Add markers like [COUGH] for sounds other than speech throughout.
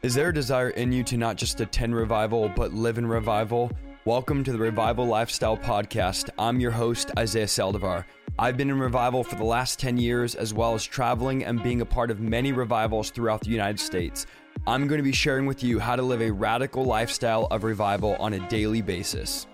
Is there a desire in you to not just attend revival, but live in revival? Welcome to the Revival Lifestyle Podcast. I'm your host, Isaiah Saldivar. I've been in revival for the last 10 years, as well as traveling and being a part of many revivals throughout the United States. I'm going to be sharing with you how to live a radical lifestyle of revival on a daily basis.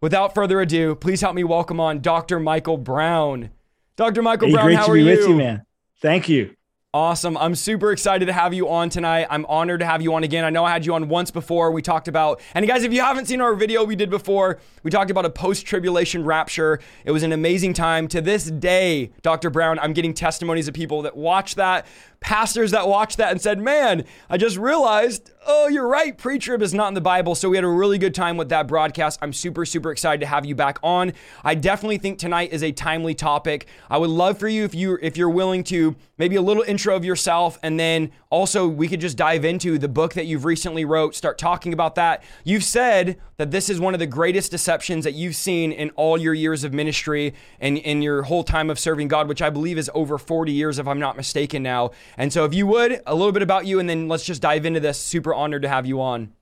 Without further ado, please help me welcome on Dr. Michael Brown. Dr. Michael hey, Brown, great how to are be you? with you, man. Thank you. Awesome. I'm super excited to have you on tonight. I'm honored to have you on again. I know I had you on once before. We talked about, and guys, if you haven't seen our video we did before, we talked about a post tribulation rapture. It was an amazing time. To this day, Dr. Brown, I'm getting testimonies of people that watch that, pastors that watched that and said, Man, I just realized, oh, you're right. Pre trib is not in the Bible. So we had a really good time with that broadcast. I'm super, super excited to have you back on. I definitely think tonight is a timely topic. I would love for you if you if you're willing to maybe a little intro of yourself and then also we could just dive into the book that you've recently wrote, start talking about that. You've said that this is one of the greatest deceptions that you've seen in all your years of ministry and in your whole time of serving God, which I believe is over 40 years if I'm not mistaken now. And so if you would, a little bit about you and then let's just dive into this. Super honored to have you on.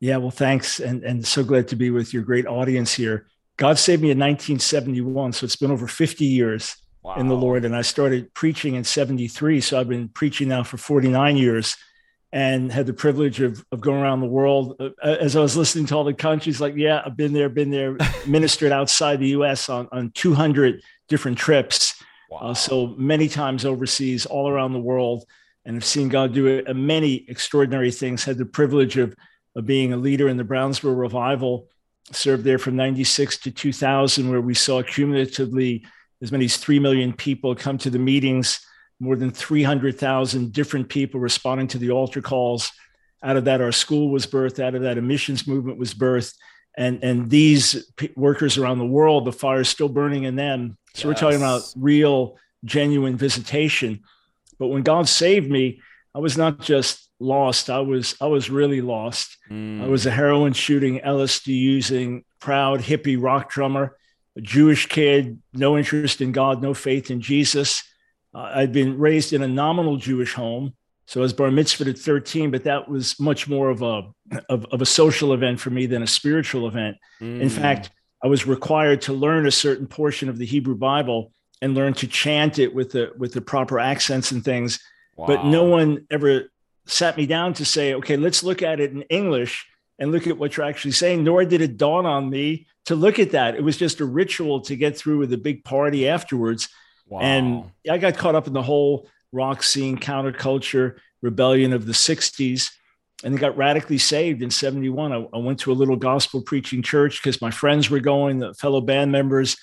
Yeah, well, thanks. And, and so glad to be with your great audience here. God saved me in 1971. So it's been over 50 years wow. in the Lord. And I started preaching in 73. So I've been preaching now for 49 years and had the privilege of, of going around the world. Uh, as I was listening to all the countries, like, yeah, I've been there, been there, [LAUGHS] ministered outside the US on, on 200 different trips. Wow. Uh, so many times overseas, all around the world. And I've seen God do it, uh, many extraordinary things. Had the privilege of, of being a leader in the Brownsville revival, served there from 96 to 2000, where we saw cumulatively as many as 3 million people come to the meetings, more than 300,000 different people responding to the altar calls. Out of that, our school was birthed. Out of that, a missions movement was birthed. And, and these p- workers around the world, the fire is still burning in them. So yes. we're talking about real, genuine visitation. But when God saved me, I was not just lost. I was I was really lost. Mm. I was a heroin shooting, LSD using, proud hippie rock drummer, a Jewish kid, no interest in God, no faith in Jesus. Uh, I'd been raised in a nominal Jewish home, so I was bar mitzvahed at 13, but that was much more of a of, of a social event for me than a spiritual event. Mm. In fact, I was required to learn a certain portion of the Hebrew Bible and learn to chant it with the with the proper accents and things. Wow. But no one ever sat me down to say, okay, let's look at it in English and look at what you're actually saying. Nor did it dawn on me to look at that. It was just a ritual to get through with a big party afterwards. Wow. And I got caught up in the whole rock scene, counterculture, rebellion of the 60s, and got radically saved in 71. I, I went to a little gospel preaching church because my friends were going, the fellow band members.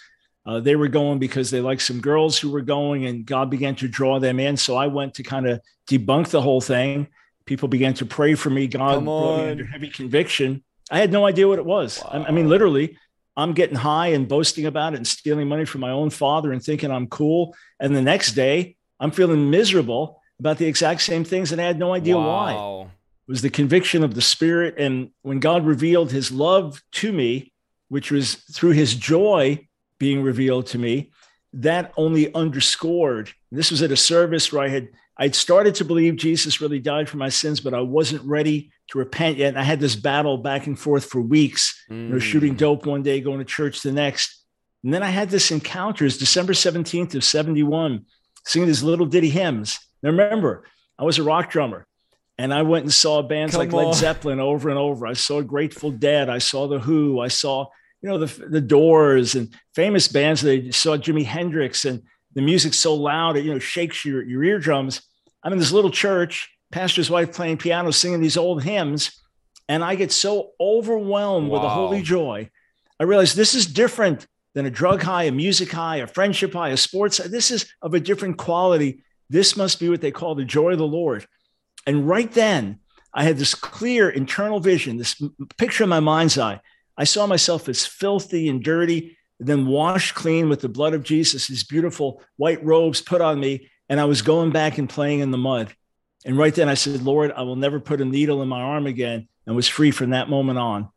Uh, they were going because they liked some girls who were going, and God began to draw them in. So I went to kind of debunk the whole thing. People began to pray for me. God brought me under heavy conviction. I had no idea what it was. Wow. I, mean, literally, I'm getting high and boasting about it and stealing money from my own father and thinking I'm cool. And the next day, I'm feeling miserable about the exact same things, and I had no idea wow. why. It was the conviction of the Spirit. And when God revealed His love to me, which was through His joy being revealed to me, that only underscored. This was at a service where I had I'd started to believe Jesus really died for my sins, but I wasn't ready to repent yet. And I had this battle back and forth for weeks. Mm. You know, shooting dope one day, going to church the next. And then I had this encounter. It's December 17th of 71, singing these little ditty hymns. Now remember, I was a rock drummer. And I went and saw bands Come like on. Led Zeppelin over and over. I saw Grateful Dead. I saw The Who. I saw, you know, the, the Doors and famous bands. They saw Jimi Hendrix and the music's so loud, it, you know, shakes your, your eardrums. I'm in this little church, pastor's wife playing piano, singing these old hymns. And I get so overwhelmed wow. with a holy joy. I realize this is different than a drug high, a music high, a friendship high, a sports high. This is of a different quality. This must be what they call the joy of the Lord. And right then, I had this clear internal vision, this picture in my mind's eye. I saw myself as filthy and dirty, then washed clean with the blood of Jesus, these beautiful white robes put on me. And I was going back and playing in the mud. And right then I said, Lord, I will never put a needle in my arm again. And was free from that moment on.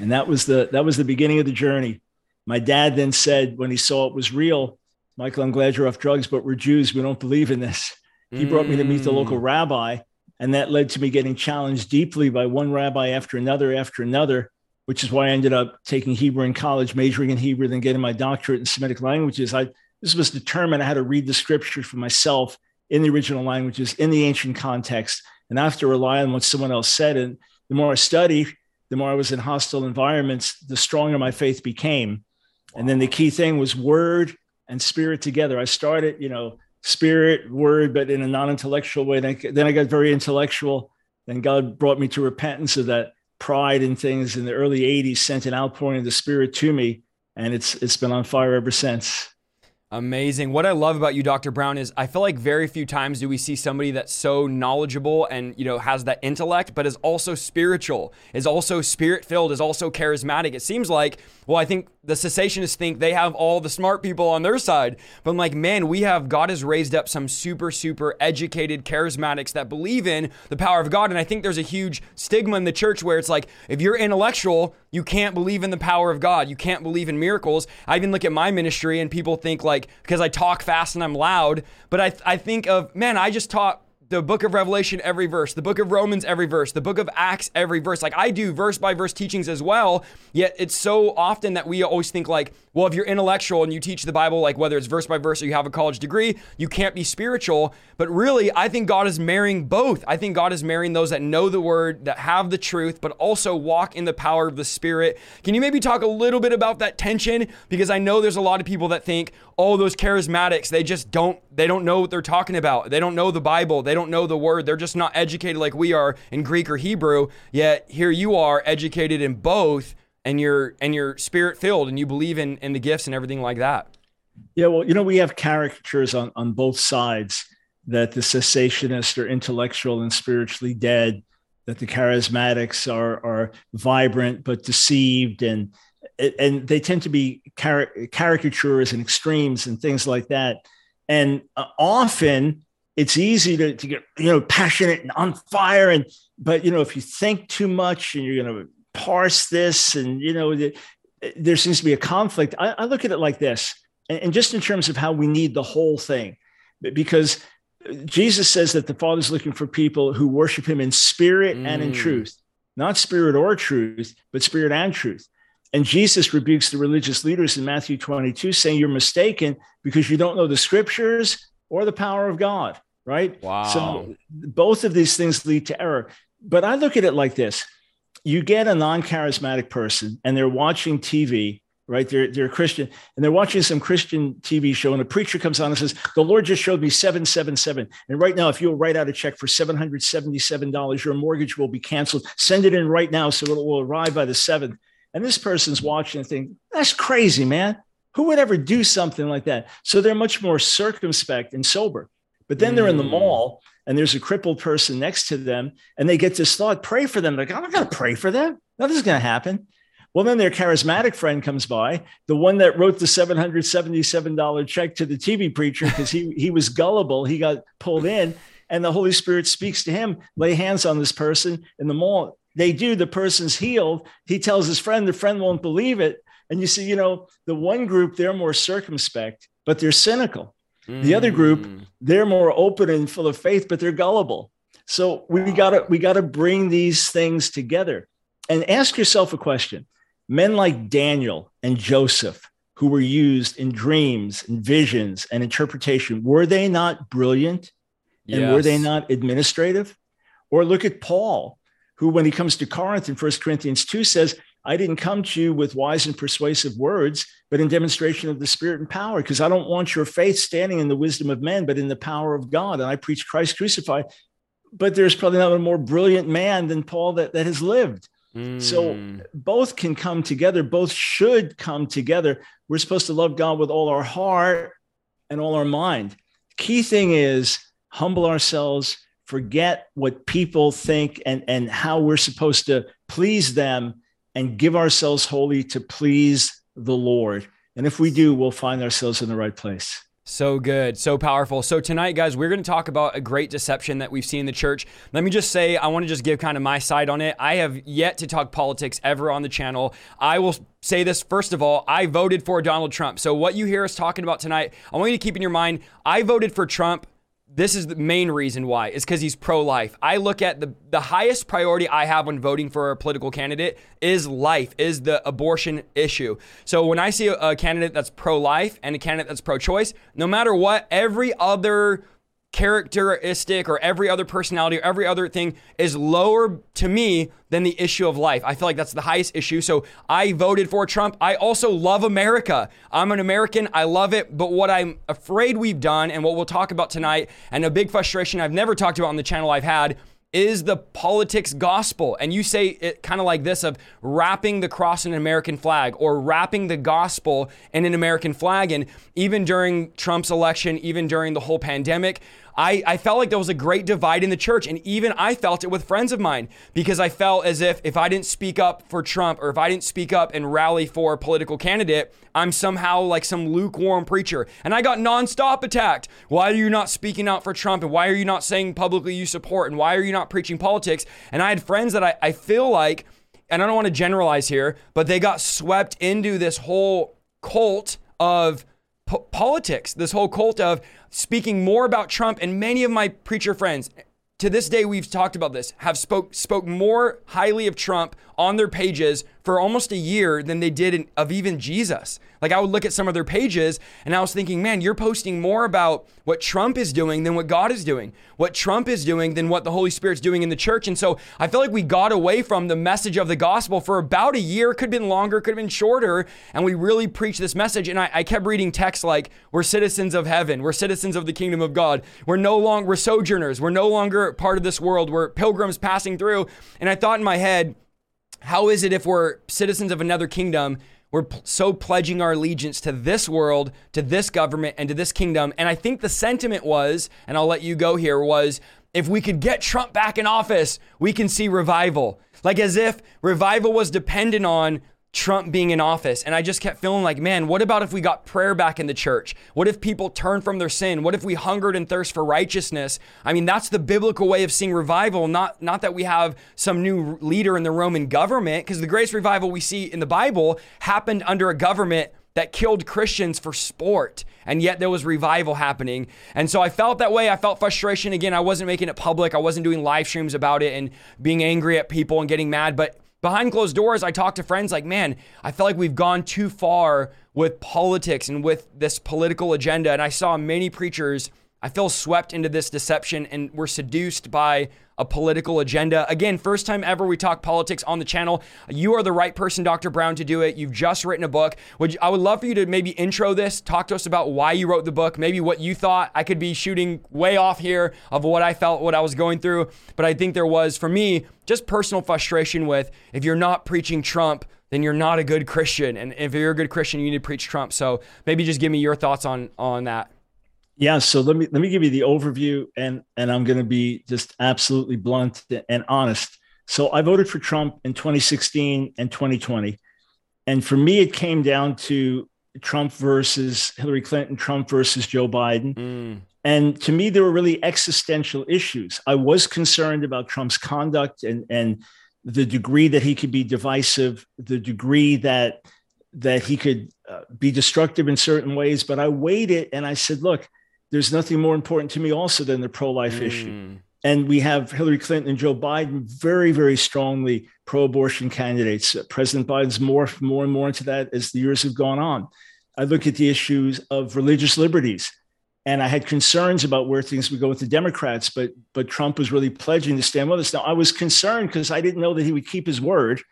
And that was the that was the beginning of the journey. My dad then said when he saw it was real, Michael, I'm glad you're off drugs, but we're Jews. We don't believe in this. He brought me to meet the local mm. rabbi And that led to me getting challenged deeply by one rabbi after another after another, which is why I ended up taking Hebrew in college, majoring in Hebrew, then getting my doctorate in Semitic languages. I this was determined I had to read the scriptures for myself in the original languages, in the ancient context, and I have to rely on what someone else said. And the more I studied, the more I was in hostile environments, the stronger my faith became. And then the key thing was word and spirit together. I started, you know, spirit, word, but in a non intellectual way. Then I got very intellectual. And God brought me to repentance of that pride and things in the early 80s, sent an outpouring of the spirit to me. And it's it's been on fire ever since. Amazing. What I love about you, Dr. Brown, is I feel like very few times do we see somebody that's so knowledgeable and you know has that intellect, but is also spiritual, is also spirit filled, is also charismatic. It seems like, well, I think the cessationists think they have all the smart people on their side, but I'm like, man, we have God has raised up some super, super educated charismatics that believe in the power of God, and I think there's a huge stigma in the church where it's like, if you're intellectual, you can't believe in the power of God, you can't believe in miracles. I even look at my ministry and people think like like because I talk fast and I'm loud. But I, I think of, man, I just taught the book of Revelation every verse, the book of Romans every verse, the book of Acts every verse. Like I do verse by verse teachings as well. Yet it's so often that we always think like, well, if you're intellectual and you teach the Bible, like whether it's verse by verse or you have a college degree, you can't be spiritual. But really, I think God is marrying both. I think God is marrying those that know the word, that have the truth, but also walk in the power of the Spirit. Can you maybe talk a little bit about that tension? Because I know there's a lot of people that think, oh, those charismatics, they just don't, they don't know what they're talking about. They don't know the Bible. They don't know the word. They're just not educated like we are in Greek or Hebrew. Yet here you are educated in both and you're and you're spirit filled and you believe in in the gifts and everything like that. Yeah, well, you know, we have caricatures on on both sides that the cessationists are intellectual and spiritually dead, that the charismatics are are vibrant but deceived and and they tend to be caricatures and extremes and things like that. And uh, often it's easy to, to get you know passionate and on fire and but you know if you think too much and you're going to parse this and you know the, there seems to be a conflict I, I, look at it like this and, and just in terms of how we need the whole thing because jesus says that the father's looking for people who worship him in spirit mm. and in mm. truth not spirit or truth but spirit and truth and jesus rebukes the religious leaders in matthew 22 saying you're mistaken because you don't know the scriptures or the power of god right wow so both of these things lead to error but i look at it like this you get a non-charismatic person and they're watching TV, right? They're they're Christian and they're watching some Christian TV show, and a preacher comes on and says, "The Lord just showed me seven seven seven, and right now, if you'll write out a check for seven hundred seventy-seven dollars, your mortgage will be canceled. Send it in right now, so it will arrive by the seventh. And this person's watching and think, "That's crazy, man. Who would ever do something like that?" So they're much more circumspect and sober. But then mm. they're in the mm. mall and there's a crippled person next to them and they get this thought, pray for them. Like, I'm not going to pray for them. Nothing's going to happen. Well, then their charismatic friend comes by, the one that wrote the $777 check to the TV preacher because he, he was gullible. He got pulled in, and the Holy Spirit speaks to him, lay hands on this person in the mall. They do, the person's healed. He tells his friend, the friend won't believe it. And you see, you know, the one group, they're more circumspect, but they're cynical. The other group, mm. they're more open and full of faith, but they're gullible. So we gotta we gotta bring these things together and ask yourself a question. Men like Daniel and Joseph, who were used in dreams and visions and interpretation, were they not brilliant? And yes. were they not administrative? Or look at Paul, who, when he comes to Corinth in 1 Corinthians 2, says, I didn't come to you with wise and persuasive words, but in demonstration of the Spirit and power, because I don't want your faith standing in the wisdom of men, but in the power of God. And I preach Christ crucified. But there's probably not a more brilliant man than Paul that, that has lived. Mm. So hmm. both can come together, both should come together. We're supposed to love God with all our heart and all our mind. Key thing is humble ourselves, forget what people think and, and how we're supposed to please them and give ourselves wholly to please the Lord. And if we do, we'll find ourselves in the right place. So good, so powerful. So tonight, guys, we're going to talk about a great deception that we've seen in the church. Let me just say, I want to just give kind of my side on it. I have yet to talk politics ever on the channel. I will say this first of all, I voted for Donald Trump. So what you hear us talking about tonight, I want you to keep in your mind, I voted for Trump this is the main reason why. Is because he's pro-life. I look at the the highest priority i have when voting for a political candidate is life is the abortion issue. So when i see a, a candidate that's pro-life and a candidate that's pro-choice no matter what every other characteristic or every other personality or every other thing is lower to me than the issue of life. I feel like that's the highest issue. So I voted for Trump. I also love America. I'm an American. I love it. But what I'm afraid we've done and what we'll talk about tonight, and a big frustration I've never talked about on the channel I've had is the politics gospel. And you say it kind of like this of wrapping the cross in an American flag or wrapping the gospel in an American flag. And even during Trump's election, even during the whole pandemic, I, I felt like there was a great divide in the church. And even I felt it with friends of mine because I felt as if if I didn't speak up for Trump or if I didn't speak up and rally for a political candidate, I'm somehow like some lukewarm preacher. And I got nonstop attacked. Why are you not speaking out for Trump? And why are you not saying publicly you support? And why are you not preaching politics? And I had friends that I, I feel like, and I don't want to generalize here, but they got swept into this whole cult of po- politics, this whole cult of speaking more about Trump. And many of my preacher friends, to this day, we've talked about this, have spoke spoke more highly of Trump on their pages for almost a year than they did in, of even Jesus. Like I would look at some of their pages and I was thinking, man, you're posting more about what Trump is doing than what God is doing, what Trump is doing than what the Holy Spirit's doing in the church. And so I feel like we got away from the message of the gospel for about a year, could have been longer, could have been shorter. And we really preached this message. And I, I kept reading texts like, we're citizens of heaven, we're citizens of the kingdom of God. We're no longer, we're sojourners, we're no longer part of this world, we're pilgrims passing through. And I thought in my head, how is it if we're citizens of another kingdom? We're so pledging our allegiance to this world, to this government, and to this kingdom. And I think the sentiment was, and I'll let you go here, was if we could get Trump back in office, we can see revival. Like as if revival was dependent on Trump being in office. And I just kept feeling like, man, what about if we got prayer back in the church? What if people turned from their sin? What if we hungered and thirst for righteousness? I mean, that's the biblical way of seeing revival, not, not that we have some new leader in the Roman government, because the greatest revival we see in the Bible happened under a government that killed Christians for sport. And yet there was revival happening. And so I felt that way. I felt frustration. Again, I wasn't making it public. I wasn't doing live streams about it and being angry at people and getting mad. But behind closed doors, I talk to friends like, man, I feel like we've gone too far with politics and with this political agenda. And I saw many preachers, I feel swept into this deception and were seduced by a political agenda. Again, first time ever we talk politics on the channel. You are the right person, Dr. Brown, to do it. You've just written a book. Would you, I would love for you to maybe intro this, talk to us about why you wrote the book, maybe what you thought. I could be shooting way off here of what I felt, what I was going through, but I think there was for me just personal frustration with if you're not preaching Trump, then you're not a good Christian. And if you're a good Christian, you need to preach Trump. So maybe just give me your thoughts on on that. Yeah, so let me let me give you the overview, and and I'm going to be just absolutely blunt and honest. So I voted for Trump in 2016 and 2020, and for me, it came down to Trump versus Hillary Clinton, Trump versus Joe Biden. Mm. And to me, there were really existential issues. I was concerned about Trump's conduct and and the degree that he could be divisive, the degree that that he could uh, be destructive in certain ways. But I weighed it and I said, look there's nothing more important to me also than the pro-life mm. issue. And we have Hillary Clinton and Joe Biden very, very strongly pro-abortion candidates. President Biden's morphed more and more into that as the years have gone on. I look at the issues of religious liberties, and I had concerns about where things would go with the Democrats, but but Trump was really pledging to stand with us. Now I was concerned because I didn't know that he would keep his word.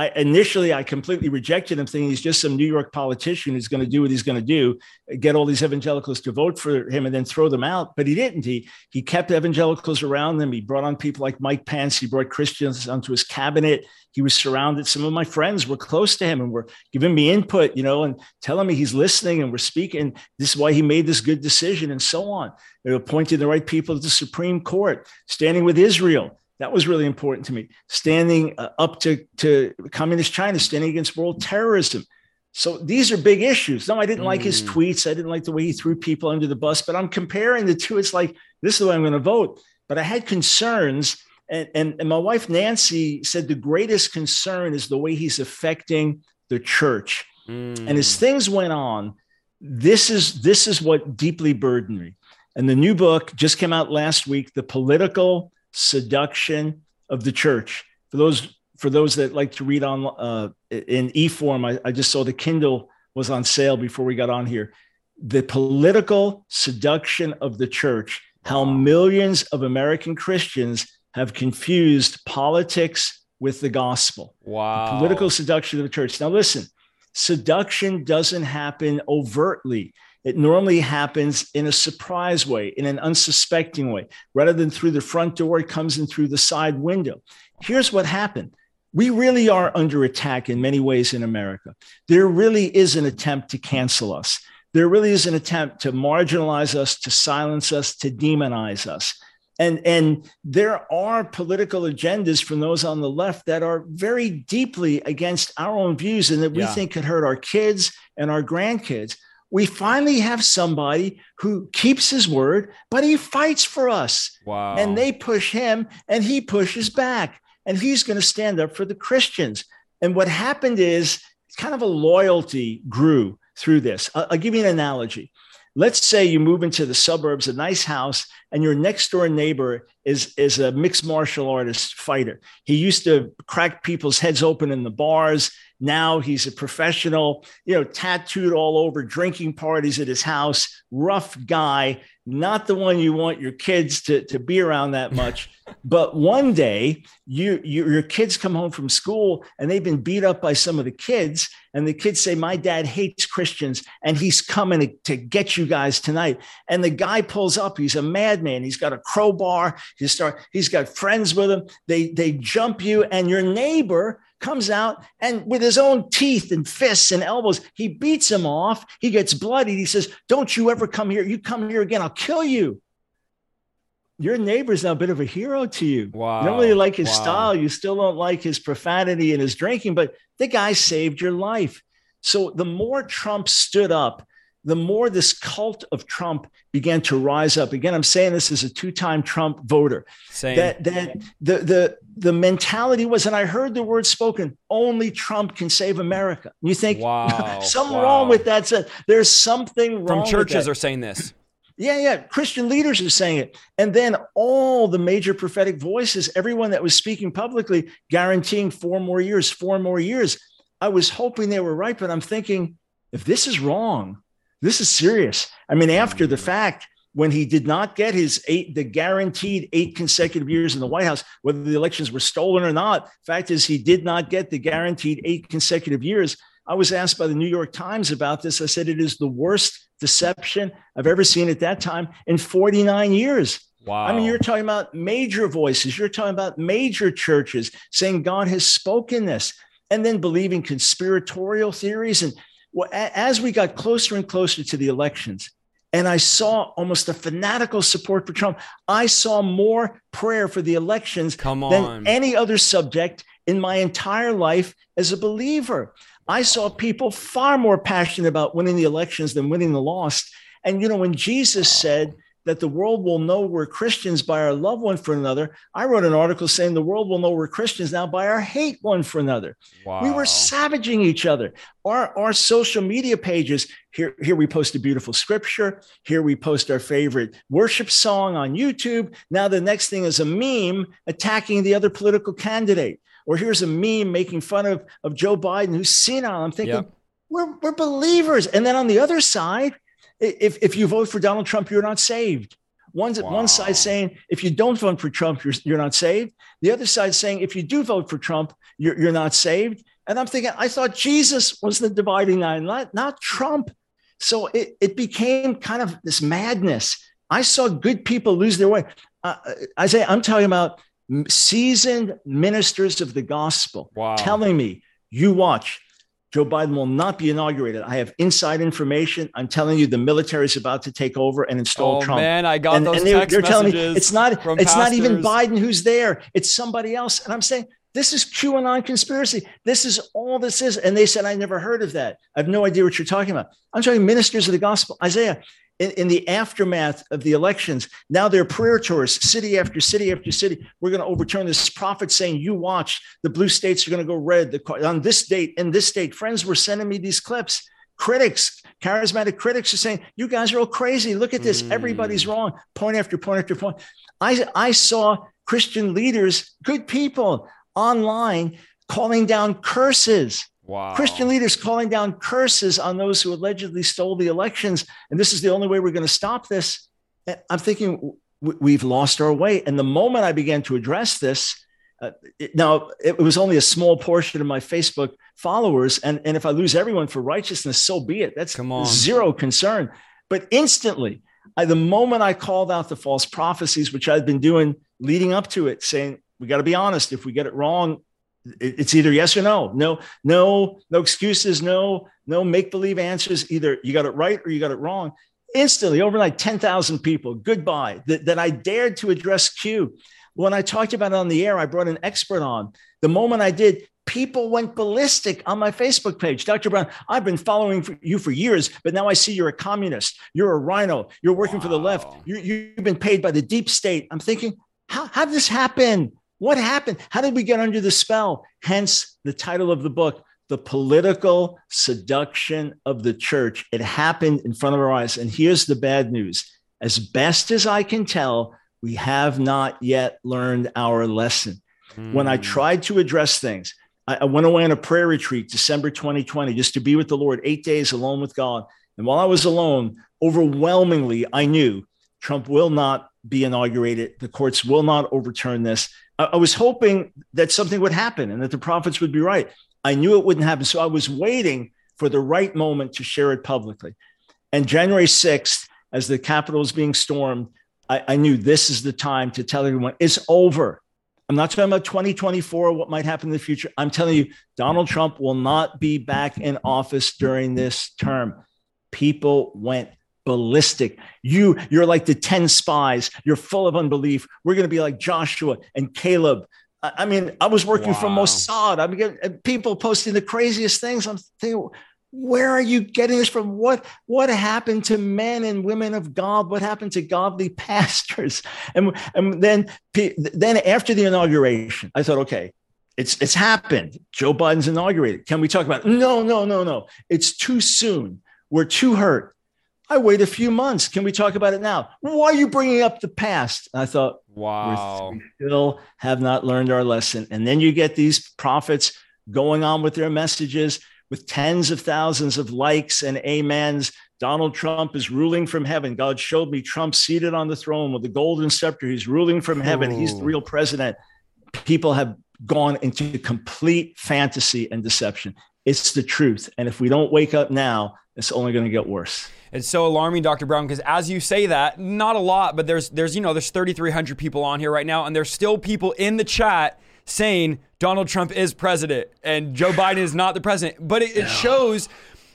I initially I completely rejected him, thinking he's just some New York politician who's going to do what he's going to do, get all these evangelicals to vote for him, and then throw them out. But he didn't. He he kept evangelicals around him. He brought on people like Mike Pence. He brought Christians onto his cabinet. He was surrounded. Some of my friends were close to him and were giving me input, you know, and telling me he's listening and we're speaking. This is why he made this good decision, and so on. They appointed the right people to the Supreme Court, standing with Israel that was really important to me. Standing uh, up to, to communist China, standing against world terrorism. So these are big issues. No, I didn't mm. like his mm. tweets. I didn't like the way he threw people under the bus, but I'm comparing the two. It's like, this is the way I'm going to vote. But I had concerns. And, and, and my wife, Nancy, said the greatest concern is the way he's affecting the church. Mm. And as things went on, this is this is what deeply burdened me And the new book just came out last week, The Political Seduction of the Church. For those for those that like to read on uh, in e-form, I, I just saw the Kindle was on sale before we got on here. The political seduction of the church, how millions of American Christians have confused politics with the gospel. Wow. The political seduction of the church. Now, listen, seduction doesn't happen overtly. It normally happens in a surprise way, in an unsuspecting way. Rather than through the front door, it comes in through the side window. Here's what happened we really are under attack in many ways in America. There really is an attempt to cancel us. There really is an attempt to marginalize us, to silence us, to demonize us. And, and there are political agendas from those on the left that are very deeply against our own views and that we yeah. think could hurt our kids and our grandkids. We finally have somebody who keeps his word, but he fights for us. Wow. And they push him and he pushes back and he's going to stand up for the Christians. And what happened is kind of a loyalty grew through this. I'll, I'll give you an analogy. Let's say you move into the suburbs, a nice house, and your next door neighbor is, is a mixed martial artist fighter. He used to crack people's heads open in the bars. Now he's a professional, you know, tattooed all over, drinking parties at his house, rough guy, not the one you want your kids to, to be around that [LAUGHS] much. but one day you, you your kids come home from school and they've been beat up by some of the kids. And the kids say my dad hates christians and he's coming to, to get you guys tonight. And the guy pulls up. He's a madman. He's got a crowbar. He start he's got friends with him. They they jump you and your neighbor comes out and with his own teeth and fists and elbows, he beats him off. He gets bloodied. He says, Don't you ever come here. You come here again, I'll kill you. Your neighbor's now a bit of a hero to you. Wow. You don't really like his wow. style. You still don't like his profanity and his drinking, but the guy saved your life. So the more Trump stood up the more this cult of Trump began to rise up. Again, I'm saying this as a two-time Trump voter. Same. That that the the the mentality was, and I heard the word spoken: only Trump can save America. You think, wow, [LAUGHS] something wow. wrong with that? So there's something wrong. From churches are saying this. Yeah, yeah. Christian leaders are saying it. And then all the major prophetic voices, everyone that was speaking publicly, guaranteeing four more years, four more years. I was hoping they were right, but I'm thinking, if this is wrong, this is serious. I mean, after the mm. fact, when he did not get his eight, the guaranteed eight consecutive years in the White House, whether the elections were stolen or not, fact is he did not get the guaranteed eight consecutive years. I was asked by the New York Times about this. I said it is the worst deception I've ever seen at that time in 49 years. Wow. I mean, you're talking about major voices, you're talking about major churches saying God has spoken this, and then believing conspiratorial theories and as we got closer and closer to the elections, and I saw almost a fanatical support for Trump, I saw more prayer for the elections than any other subject in my entire life as a believer. I saw people far more passionate about winning the elections than winning the lost. And, you know, when Jesus said, that the world will know we're Christians by our love one for another. I wrote an article saying the world will know we're Christians now by our hate one for another. Wow. We were savaging each other. Our, our social media pages, here, here we post a beautiful scripture. Here we post our favorite worship song on YouTube. Now the next thing is a meme attacking the other political candidate. Or here's a meme making fun of, of Joe Biden who's senile. I'm thinking, yep. we're, we're believers. And then on the other side, if, if you vote for Donald Trump, you're not saved. One's wow. one side saying if you don't vote for Trump, you're, you're not saved. The other side saying if you do vote for Trump, you're, you're not saved. And I'm thinking, I thought Jesus was the dividing line, not, not Trump. So it, it became kind of this madness. I saw good people lose their way. Uh, Isaiah, I'm talking about seasoned ministers of the gospel wow. telling me, you watch, Joe Biden will not be inaugurated. I have inside information. I'm telling you, the military is about to take over and install oh, Trump. Man, I got and, those and they're, text they're telling me it's not it's pastors. not even Biden who's there. It's somebody else. And I'm saying this is QAnon conspiracy. This is all this is. And they said I never heard of that. I have no idea what you're talking about. I'm talking ministers of the gospel. Isaiah, in, in, the aftermath of the elections, now they're prayer tours, city after city after city. We're going to overturn this prophet saying, You watch, the blue states are going to go red the, on this date, in this state. Friends were sending me these clips. critics, charismatic critics are saying, you guys are all crazy. Look at this. Mm. Everybody's wrong. Point after point after point. I, I saw Christian leaders, good people online calling down curses. Wow. Christian leaders calling down curses on those who allegedly stole the elections. And this is the only way we're going to stop this. I'm thinking we've lost our way. And the moment I began to address this, uh, it, now it was only a small portion of my Facebook followers. And, and if I lose everyone for righteousness, so be it. That's Come on. zero concern. But instantly, I, the moment I called out the false prophecies, which I've been doing leading up to it, saying, we got to be honest. If we get it wrong, it's either yes or no. No, no, no excuses. No, no make believe answers. Either you got it right or you got it wrong. Instantly, overnight, 10,000 people, goodbye, that, that I dared to address Q. When I talked about it on the air, I brought an expert on. The moment I did, people went ballistic on my Facebook page. Dr. Brown, I've been following you for years, but now I see you're a communist. You're a rhino You're working wow. for the left. You, have been paid by the deep state. I'm thinking, how, how did this happen? What happened? How did we get under the spell? Hence the title of the book, The Political Seduction of the Church. It happened in front of our eyes. And here's the bad news as best as I can tell, we have not yet learned our lesson. Mm. When I hmm. tried to address things, I, I went away on a prayer retreat, December 2020, just to be with the Lord, eight days alone with God. And while I was alone, overwhelmingly, I knew Trump will not be inaugurated. The courts will not overturn this. I was hoping that something would happen and that the prophets would be right. I knew it wouldn't happen. So I was waiting for the right moment to share it publicly. And January 6th, as the Capitol was being stormed, I, I knew this is the time to tell everyone it's over. I'm not talking about 2024, what might happen in the future. I'm telling you, Donald Trump will not be back in office during this term. People went ballistic. You, you're like the 10 spies. You're full of unbelief. We're going to be like Joshua and Caleb. I mean, I was working wow. for Mossad. I'm getting people posting the craziest things. I'm thinking, where are you getting this from? What what happened to men and women of God? What happened to godly [LAUGHS] pastors? And and then then after the inauguration, I thought, okay, it's it's happened. Joe Biden's inaugurated. Can we talk about? It? No, no, no, no. It's too soon. We're too hurt. I wait a few months. Can we talk about it now? Why are you bringing up the past? And I thought, wow, we still have not learned our lesson. And then you get these prophets going on with their messages with tens of thousands of likes and amens. Donald Trump is ruling from heaven. God showed me Trump seated on the throne with the golden scepter. He's ruling from heaven. Ooh. He's the real president. People have gone into complete fantasy and deception. It's the truth. And if we don't wake up now, it's only going to get worse. It's so alarming, Dr. Brown, because as you say that, not a lot, but there's there's you know there's 3,300 people on here right now, and there's still people in the chat saying Donald Trump is president and Joe Biden is not the president. But it, it shows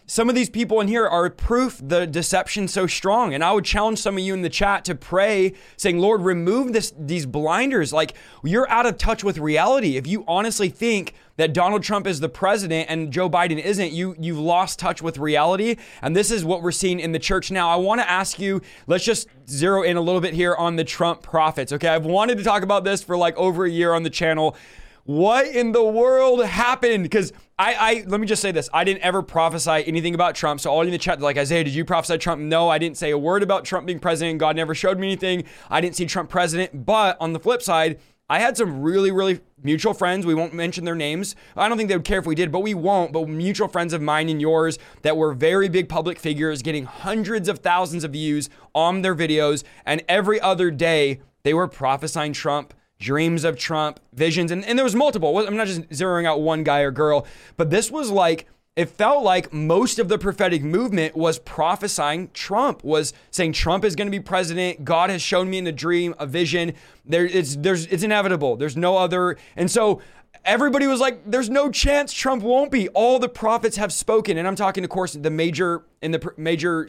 some of these people in here are proof the deception so strong. And I would challenge some of you in the chat to pray, saying, Lord, remove this these blinders. Like you're out of touch with reality. If you honestly think that Donald Trump is the president and Joe Biden isn't, you you've lost touch with reality. And this is what we're seeing in the church now. I want to ask you, let's just zero in a little bit here on the Trump prophets. Okay. I've wanted to talk about this for like over a year on the channel. What in the world happened? Because I, I let me just say this. I didn't ever prophesy anything about Trump. So all in the chat, like Isaiah, did you prophesy Trump? No, I didn't say a word about Trump being president. God never showed me anything. I didn't see Trump president. But on the flip side, I had some really, really mutual friends. We won't mention their names. I don't think they would care if we did, but we won't. But mutual friends of mine and yours that were very big public figures getting hundreds of thousands of views on their videos. And every other day, they were prophesying Trump dreams of Trump, visions, and, and there was multiple. I'm not just zeroing out one guy or girl, but this was like it felt like most of the prophetic movement was prophesying Trump, was saying Trump is going to be president. God has shown me in a dream, a vision. There, it's there's it's inevitable. There's no other, and so everybody was like, "There's no chance Trump won't be." All the prophets have spoken, and I'm talking, of course, the major in the major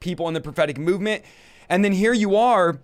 people in the prophetic movement, and then here you are,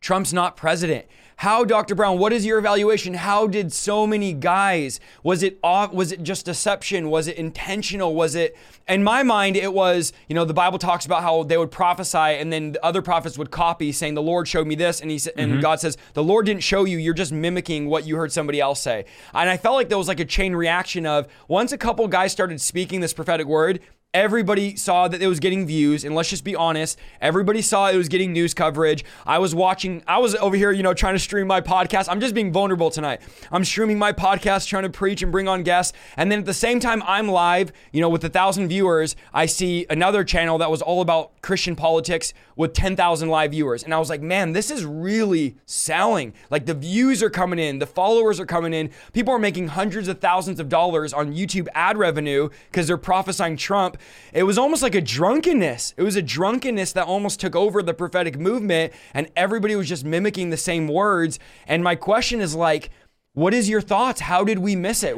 Trump's not president. How, Dr. Brown, what is your evaluation? How did so many guys, was it off, was it just deception? Was it intentional? Was it, in my mind, it was, you know, the Bible talks about how they would prophesy and then the other prophets would copy saying, the Lord showed me this. And he said, mm-hmm. and God says, the Lord didn't show you. You're just mimicking what you heard somebody else say. And I felt like there was like a chain reaction of once a couple guys started speaking this prophetic word, everybody saw that it was getting views and let's just be honest everybody saw it was getting news coverage. I was watching i was over here you know trying to stream my podcast. I'm just being vulnerable tonight. I'm streaming my podcast trying to preach and bring on guests and then at the same time i'm live you know with a thousand viewers i see another channel that was all about christian politics with 10,000 live viewers. And i was like man this is really selling. Like the views are coming in the followers are coming in. People are making hundreds of thousands of dollars on youtube ad revenue because they're prophesying trump it was almost like a drunkenness. It was a drunkenness that almost took over the prophetic movement, and everybody was just mimicking the same words. And my question is like, what is your thoughts? How did we miss it?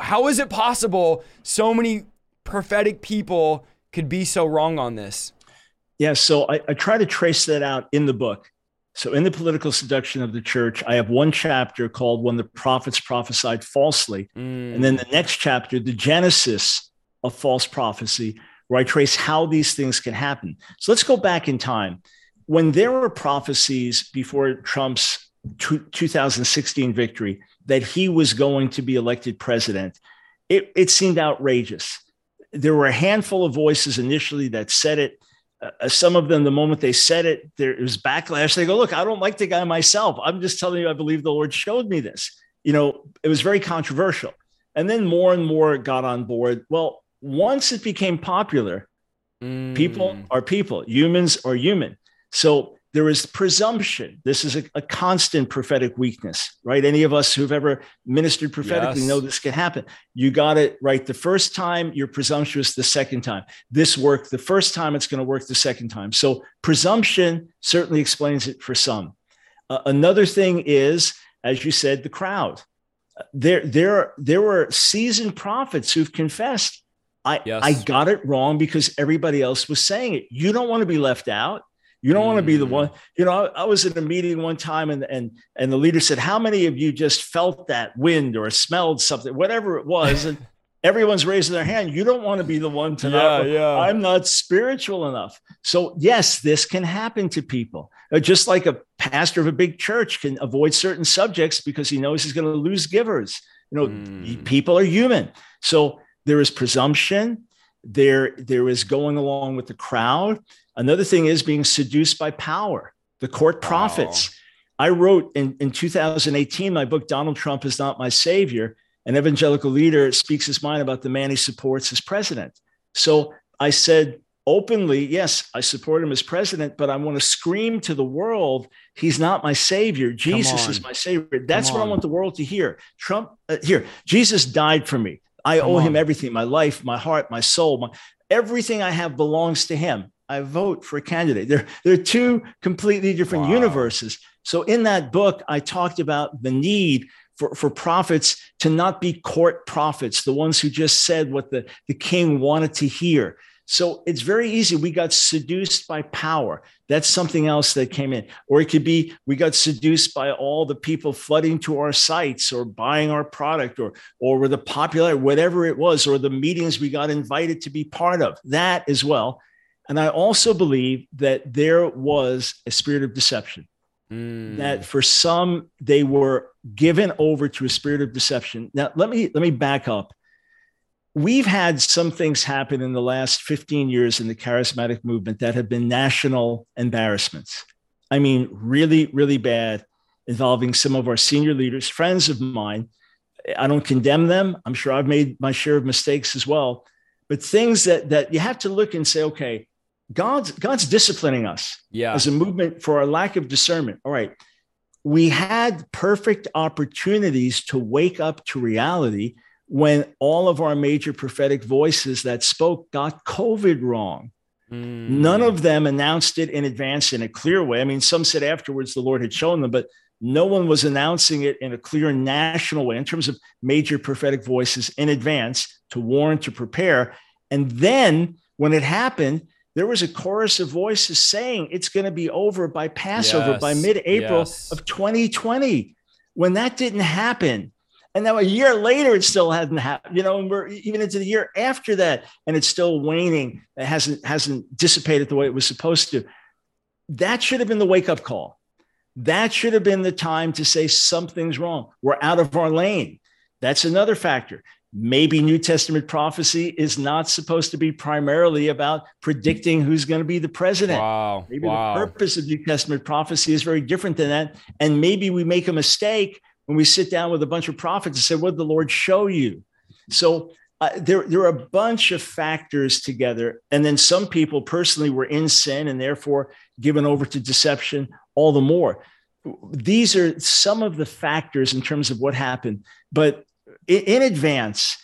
How is it possible so many prophetic people could be so wrong on this? Yeah, so I, I try to trace that out in the book. So, in the political seduction of the church, I have one chapter called When the Prophets Prophesied Falsely. Mm. And then the next chapter, the Genesis of false prophecy, where I trace how these things can happen. So let's go back in time. When there were prophecies before Trump's 2016 victory that he was going to be elected president, it, it seemed outrageous. There were a handful of voices initially that said it. Uh, some of them, the moment they said it, there was backlash. They go, Look, I don't like the guy myself. I'm just telling you, I believe the Lord showed me this. You know, it was very controversial. And then more and more got on board. Well, once it became popular, mm. people are people, humans are human. So there is presumption. This is a, a, constant prophetic weakness, right? Any of us who've ever ministered prophetically yes. know this can happen. You got it right the first time, you're presumptuous the second time. This worked the first time, it's going to work the second time. So presumption certainly explains it for some. Uh, another thing is, as you said, the crowd. There, there, there were seasoned prophets who've confessed I, yes. I got it wrong because everybody else was saying it. You don't want to be left out. You don't mm. want to be the one. You know, I, I, was in a meeting one time and and and the leader said, "How many of you just felt that wind or smelled something, whatever it was?" And [LAUGHS] everyone's raising their hand. You don't want to be the one to yeah. Yeah. I'm not spiritual enough. So yes, this can happen to people. Uh, just like a pastor of a big church can avoid certain subjects because he knows he's going to lose givers. You know, mm. people are human. So there is presumption. There there is going along with the crowd. Another thing is being seduced by power the court prophets. I wrote in, in 2018 my book donald trump is not my savior an evangelical leader speaks his mind about the man he supports as president. So i said openly yes i support him as president but i want to scream to the world he's not my savior. Jesus is my savior. That's what i want the world to hear. Trump uh, here jesus died for me I Come owe on. him everything my life, my heart, my soul, my, everything I have belongs to him. I vote for a candidate. They're, they're two completely different wow. universes. So, in that book, I talked about the need for, for prophets to not be court prophets, the ones who just said what the, the king wanted to hear. So it's very easy. We got seduced by power. That's something else that came in. Or it could be we got seduced by all the people flooding to our sites or buying our product or or with the popular, whatever it was, or the meetings we got invited to be part of. That as well. And I also believe that there was a spirit of deception. Mm. That for some they were given over to a spirit of deception. Now let me let me back up we've had some things happen in the last 15 years in the charismatic movement that have been national embarrassments. I mean, really, really bad, involving some of our senior leaders, friends of mine. I don't condemn them. I'm sure I've made my share of mistakes as well. But things that that you have to look and say, okay, God's God's disciplining us yeah. as a movement for our lack of discernment. All right. We had perfect opportunities to wake up to reality when all of our major prophetic voices that spoke got COVID wrong. Mm. None of them announced it in advance in a clear way. I mean, some said afterwards the Lord had shown them, but no one was announcing it in a clear national way in terms of major prophetic voices in advance to warn, to prepare. And then when it happened, there was a chorus of voices saying it's going to be over by Passover yes. by mid April yes. of 2020. When that didn't happen, and now a year later, it still hasn't happened, you know, and we're even into the year after that, and it's still waning. It hasn't hasn't dissipated the way it was supposed to. That should have been the wake up call. That should have been the time to say something's wrong. We're out of our lane. That's another factor. maybe New Testament prophecy is not supposed to be primarily about predicting who's going to be the president. Wow. Maybe wow. the purpose of New Testament prophecy is very different than that. And maybe we make a mistake when we sit down with a bunch of prophets and say, What did the Lord show you? So uh, there, there are a bunch of factors together. And then some people personally were in sin and therefore given over to deception all the more. These are some of the factors in terms of what happened. But in, in advance,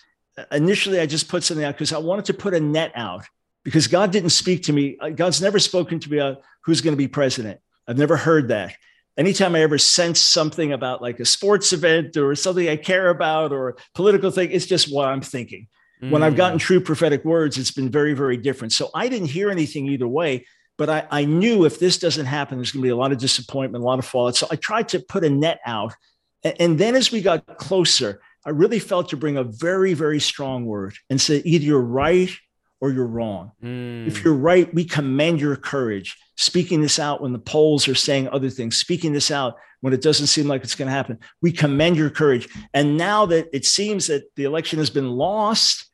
initially, I just put something out because I wanted to put a net out because God didn't speak to me. Uh, God's never spoken to me about who's going to be president. I've never heard that. Anytime I ever sense something about like a sports event or something I care about or a political thing, it's just what I'm thinking. Mm. When I've gotten mm. true prophetic words, it's been very, very different. So I didn't hear anything either way, but I, I knew if this doesn't happen, there's going to be a lot of disappointment, a lot of fallout. So I tried to put a net out. And then as we got closer, I really felt to bring a very, very strong word and say, either you're right or you're wrong. Mm. If you're right, we commend your courage, speaking this out when the polls are saying other things, speaking this out when it doesn't seem like it's going to happen. We commend your courage. And now that it seems that the election has been lost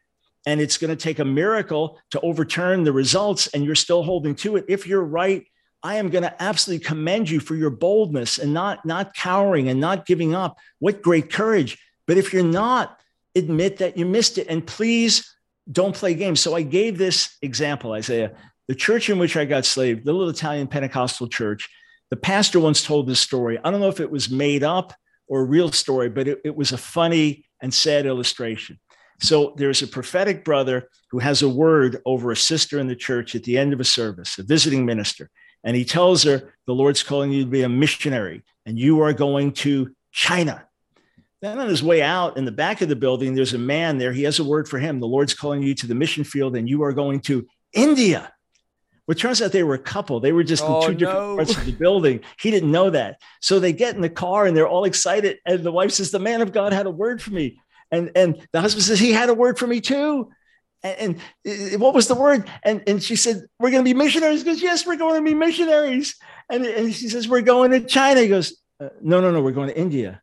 and it's going to take a miracle to overturn the results, and you're still holding to it, if you're right, I am going to absolutely commend you for your boldness and not, not cowering and not giving up. What great courage. But if you're not, admit that you missed it. And please don't play games. So I gave this example, Isaiah. The church in which I got saved, the little Italian Pentecostal church, the pastor once told this story. I don't know if it was made up or a real story, but it, it was a funny and sad illustration. So there's a prophetic brother who has a word over a sister in the church at the end of a service, a visiting minister. And he tells her, The Lord's calling you to be a missionary, and you are going to China. Then on his way out in the back of the building, there's a man there. He has a word for him. The Lord's calling you to the mission field, and you are going to India. Well, turns out they were a couple. They were just oh, in two different parts of the building. He didn't know that. So they get in the car and they're all excited. And the wife says, The man of God had a word for me. And, and the husband says, He had a word for me too. And, and what was the word? And, and she said, We're going to be missionaries. He goes, Yes, we're going to be missionaries. And, and she says, We're going to China. He goes, uh, No, no, no, we're going to India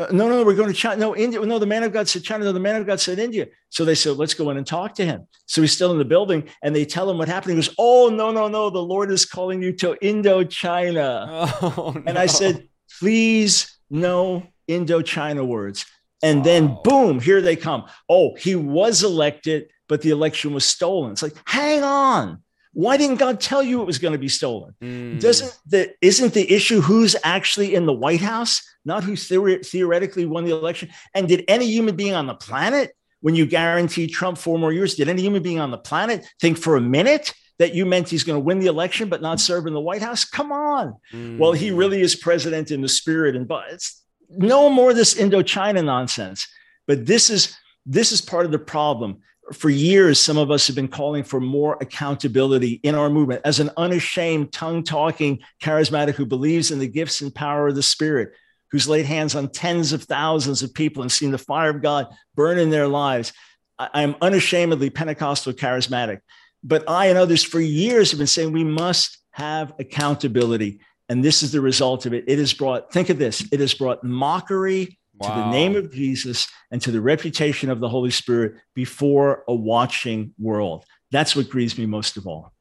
uh, no, no, we're going to China. No, India. No, the man of God said China. No, the man of God said India. So they said, let's go in and talk to him. So he's still in the building and they tell him what happened. He goes, oh, no, no, no. The Lord is calling you to Indochina. Oh, no. And I said, please, no Indochina words. And then boom, here they come. Oh, he was elected, but the election was stolen. It's like, hang on. Why didn't God tell you it was going to be stolen? Mm. Doesn't the isn't the issue who's actually in the White House, not who theoretically won the election? And did any human being on the planet, when you guarantee Trump four more years, did any human being on the planet think for a minute that you meant he's going to win the election but not serve in the White House? Come on. Mm. Well, he really is president in the spirit, and but it's no more this Indochina nonsense. But this is this is part of the problem for years, some of us have been calling for more accountability in our movement as an unashamed, tongue talking charismatic who believes in the gifts and power of the Spirit, who's laid hands on tens of thousands of people and seen the fire of God burn in their lives. I am unashamedly Pentecostal charismatic. But I and others for years have been saying we must have accountability. And this is the result of it. It has brought, think of this, it has brought mockery wow. to the name of Jesus and to the reputation of the Holy Spirit before a watching world. That's what grieves me most of all.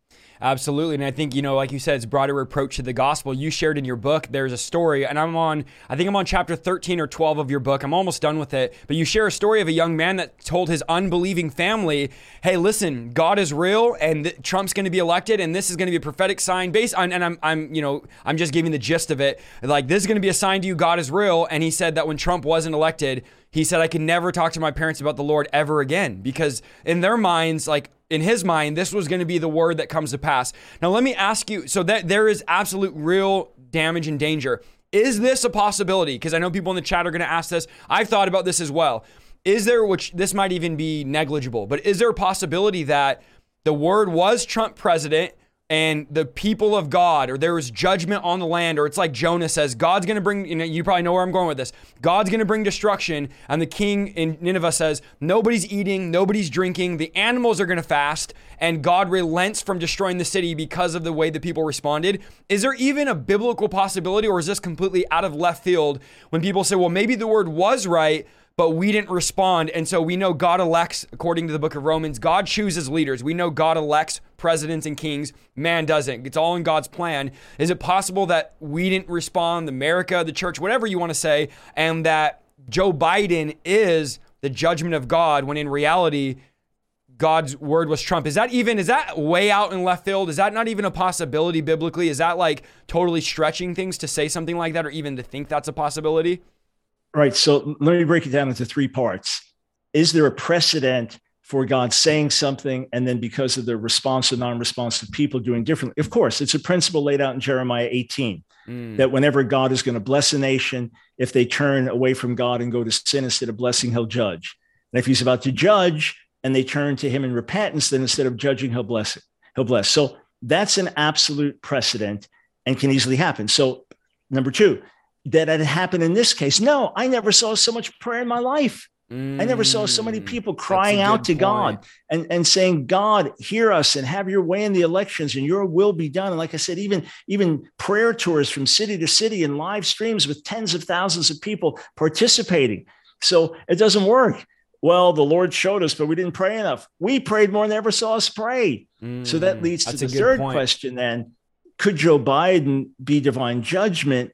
Absolutely. And I think, you know, like you said, it's broader approach to the gospel. You shared in your book, there's a story, and I'm on, I think I'm on chapter 13 or 12 of your book. I'm almost done with it. But you share a story of a young man that told his unbelieving family, hey, listen, God is real and th- Trump's going to be elected and this is going to be a prophetic sign based on, and I'm, I'm, you know, I'm just giving the gist of it. Like, this is going to be a sign to you, God is real. And he said that when Trump wasn't elected, he said, I could never talk to my parents about the Lord ever again because in their minds, like in his mind, this was going to be the word that comes to pass. Now, let me ask you so that there is absolute real damage and danger. Is this a possibility? Because I know people in the chat are going to ask this. I've thought about this as well. Is there, which this might even be negligible, but is there a possibility that the word was Trump president and the people of God, or there is judgment on the land, or it's like Jonah says, God's going to bring, you know, you probably know where I'm going with this. God's going to bring destruction. And the king in Nineveh says, nobody's eating, nobody's drinking, the animals are going to fast, and God relents from destroying the city because of the way the people responded. Is there even a biblical possibility, or is this completely out of left field when people say, well, maybe the word was right, but we didn't respond. And so we know God elects, according to the book of Romans, God chooses leaders. We know God elects presidents and kings. Man doesn't. It's all in God's plan. Is it possible that we didn't respond, America, the church, whatever you want to say, and that Joe Biden is the judgment of God when in reality, God's word was Trump. Is that even, is that way out in left field? Is that not even a possibility biblically? Is that like totally stretching things to say something like that or even to think that's a possibility? Right. So let me break it down into three parts. Is there a precedent for God saying something and then because of the response or non-responsive people doing differently? Of course, it's a principle laid out in Jeremiah 18 mm. that whenever God is going to bless a nation, if they turn away from God and go to sin instead of blessing, he'll judge. And if he's about to judge and they turn to him in repentance, then instead of judging, he'll bless it. He'll bless. So that's an absolute precedent and can easily happen. So number two, that had happened in this case. No, I never saw so much prayer in my life. Mm, I never saw so many mm, people crying out to point. God and, and saying, God, hear us and have your way in the elections and your will be done. And like I said, even, even prayer tours from city to city and live streams with tens of thousands of people participating. So it doesn't work. Well, the Lord showed us, but we didn't pray enough. We prayed more than ever saw us pray. Mm, so that mm, leads to the third point. question then. Could Joe Biden be divine judgment?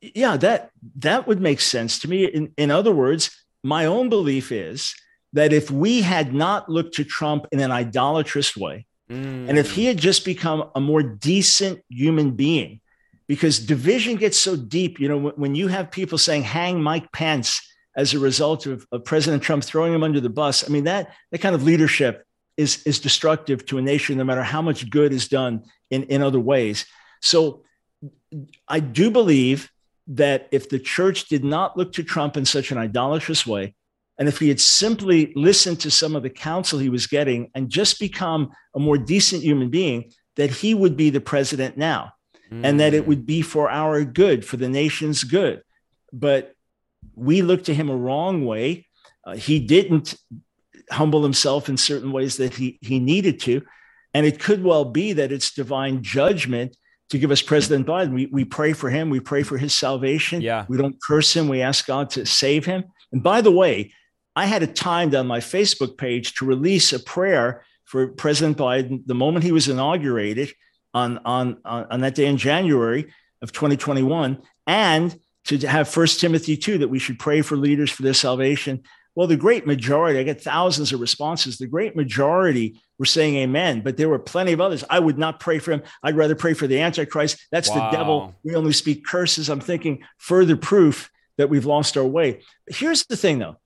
Yeah, that that would make sense to me. In, in other words, my own belief is that if we had not looked to Trump in an idolatrous way, mm. and if he had just become a more decent human being, because division gets so deep, you know, when, when you have people saying hang Mike Pence as a result of, of President Trump throwing him under the bus, I mean that that kind of leadership is is destructive to a nation, no matter how much good is done in in other ways. So I do believe that if the church did not look to Trump in such an idolatrous way, and if he had simply listened to some of the counsel he was getting and just become a more decent human being, that he would be the president now mm. and that it would be for our good, for the nation's good. But we looked to him a wrong way. Uh, he didn't humble himself in certain ways that he, he needed to. And it could well be that it's divine judgment to give us President Biden. We, we pray for him. We pray for his salvation. Yeah. We don't curse him. We ask God to save him. And by the way, I had it timed on my Facebook page to release a prayer for President Biden the moment he was inaugurated on, on, on, on that day in January of 2021, and to have First Timothy 2 that we should pray for leaders for their salvation. Well, the great majority, I get thousands of responses. The great majority were saying amen, but there were plenty of others. I would not pray for him. I'd rather pray for the Antichrist. That's wow. the devil. We only speak curses. I'm thinking further proof that we've lost our way. Here's the thing though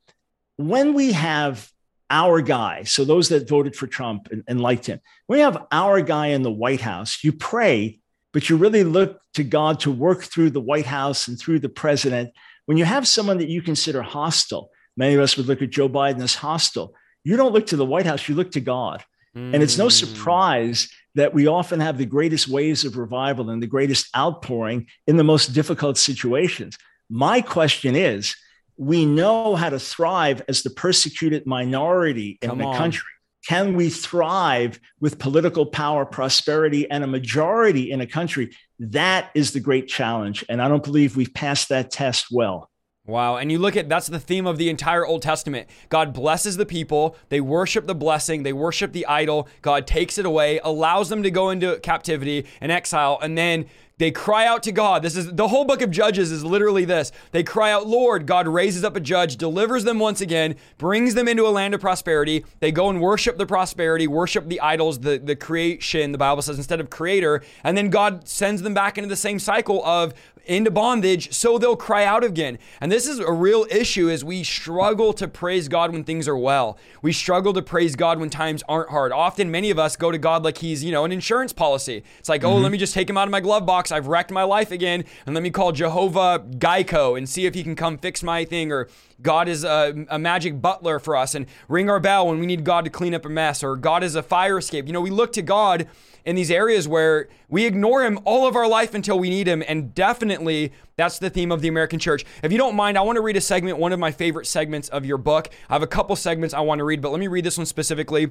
when we have our guy, so those that voted for Trump and, and liked him, when we have our guy in the White House, you pray, but you really look to God to work through the White House and through the president. When you have someone that you consider hostile, Many of us would look at Joe Biden as hostile. You don't look to the White House, you look to God. Mm. And it's no hmm. surprise that we often have the greatest waves of revival and the greatest outpouring in the most difficult situations. My question is we know how to thrive as the persecuted minority in Come the on. country. Can we thrive with political power, prosperity, and a majority in a country? That is the great challenge. And I don't believe we've passed that test well. Wow. And you look at that's the theme of the entire Old Testament. God blesses the people, they worship the blessing, they worship the idol. God takes it away, allows them to go into captivity and exile, and then they cry out to God. This is the whole book of Judges is literally this. They cry out, Lord. God raises up a judge, delivers them once again, brings them into a land of prosperity. They go and worship the prosperity, worship the idols, the, the creation, the Bible says, instead of creator. And then God sends them back into the same cycle of into bondage so they'll cry out again. And this is a real issue is we struggle to praise God when things are well. We struggle to praise God when times aren't hard. Often many of us go to God like he's, you know, an insurance policy. It's like, mm-hmm. "Oh, let me just take him out of my glove box. I've wrecked my life again, and let me call Jehovah Geico and see if he can come fix my thing or God is a, a, magic butler for us and ring our bell when we need God to clean up a mess, or God is a fire escape. You know, we look to God in these areas where we ignore Him all of our life until we need Him. And definitely that's the theme of the American church. If you don't mind, I want to read a segment, one of my favorite segments of your book. I have a couple segments I want to read, but let me read this one specifically.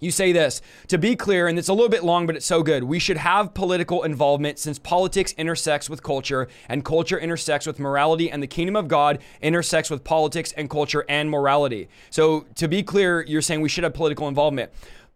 You say this to be clear, and it's a little bit long, but it's so good. We should have political involvement since politics intersects with culture, and culture intersects with morality, and the kingdom of God intersects with politics and culture and morality. So, to be clear, you're saying we should have political involvement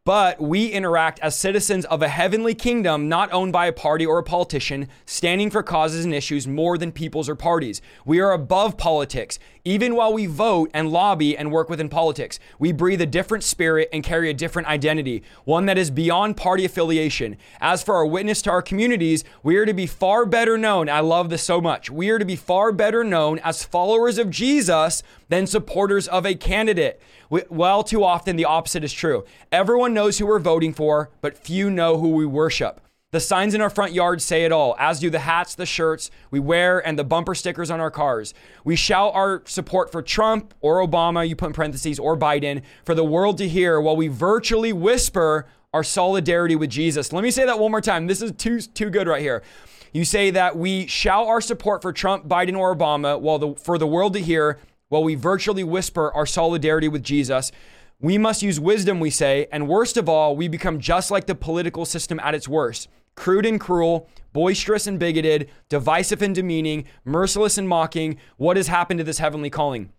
but we interact as citizens of a heavenly kingdom not owned by a party or a politician, standing for causes and issues more than peoples or parties. We are above politics. Even while we vote and lobby and work within politics, we breathe a different spirit and carry a different identity, one that is beyond party affiliation. As for our witness to our communities, we are to be far better known. I love this so much. We are to be far better known as followers of Jesus than supporters of a candidate. Well, too often the opposite is true. Everyone knows who we're voting for, but few know who we worship. The signs in our front yard say it all, as do the hats, the shirts we wear, and the bumper stickers on our cars. We shout our support for Trump or Obama, you put in parentheses, or Biden, for the world to hear while we virtually whisper our solidarity with Jesus. Let me say that one more time. This is too, too good right here. You say that we shout our support for Trump, Biden, or Obama while the, for the world to hear while we virtually whisper our solidarity with Jesus. We must use wisdom, we say, and worst of all, we become just like the political system at its worst crude and cruel, boisterous and bigoted, divisive and demeaning, merciless and mocking. What has happened to this heavenly calling?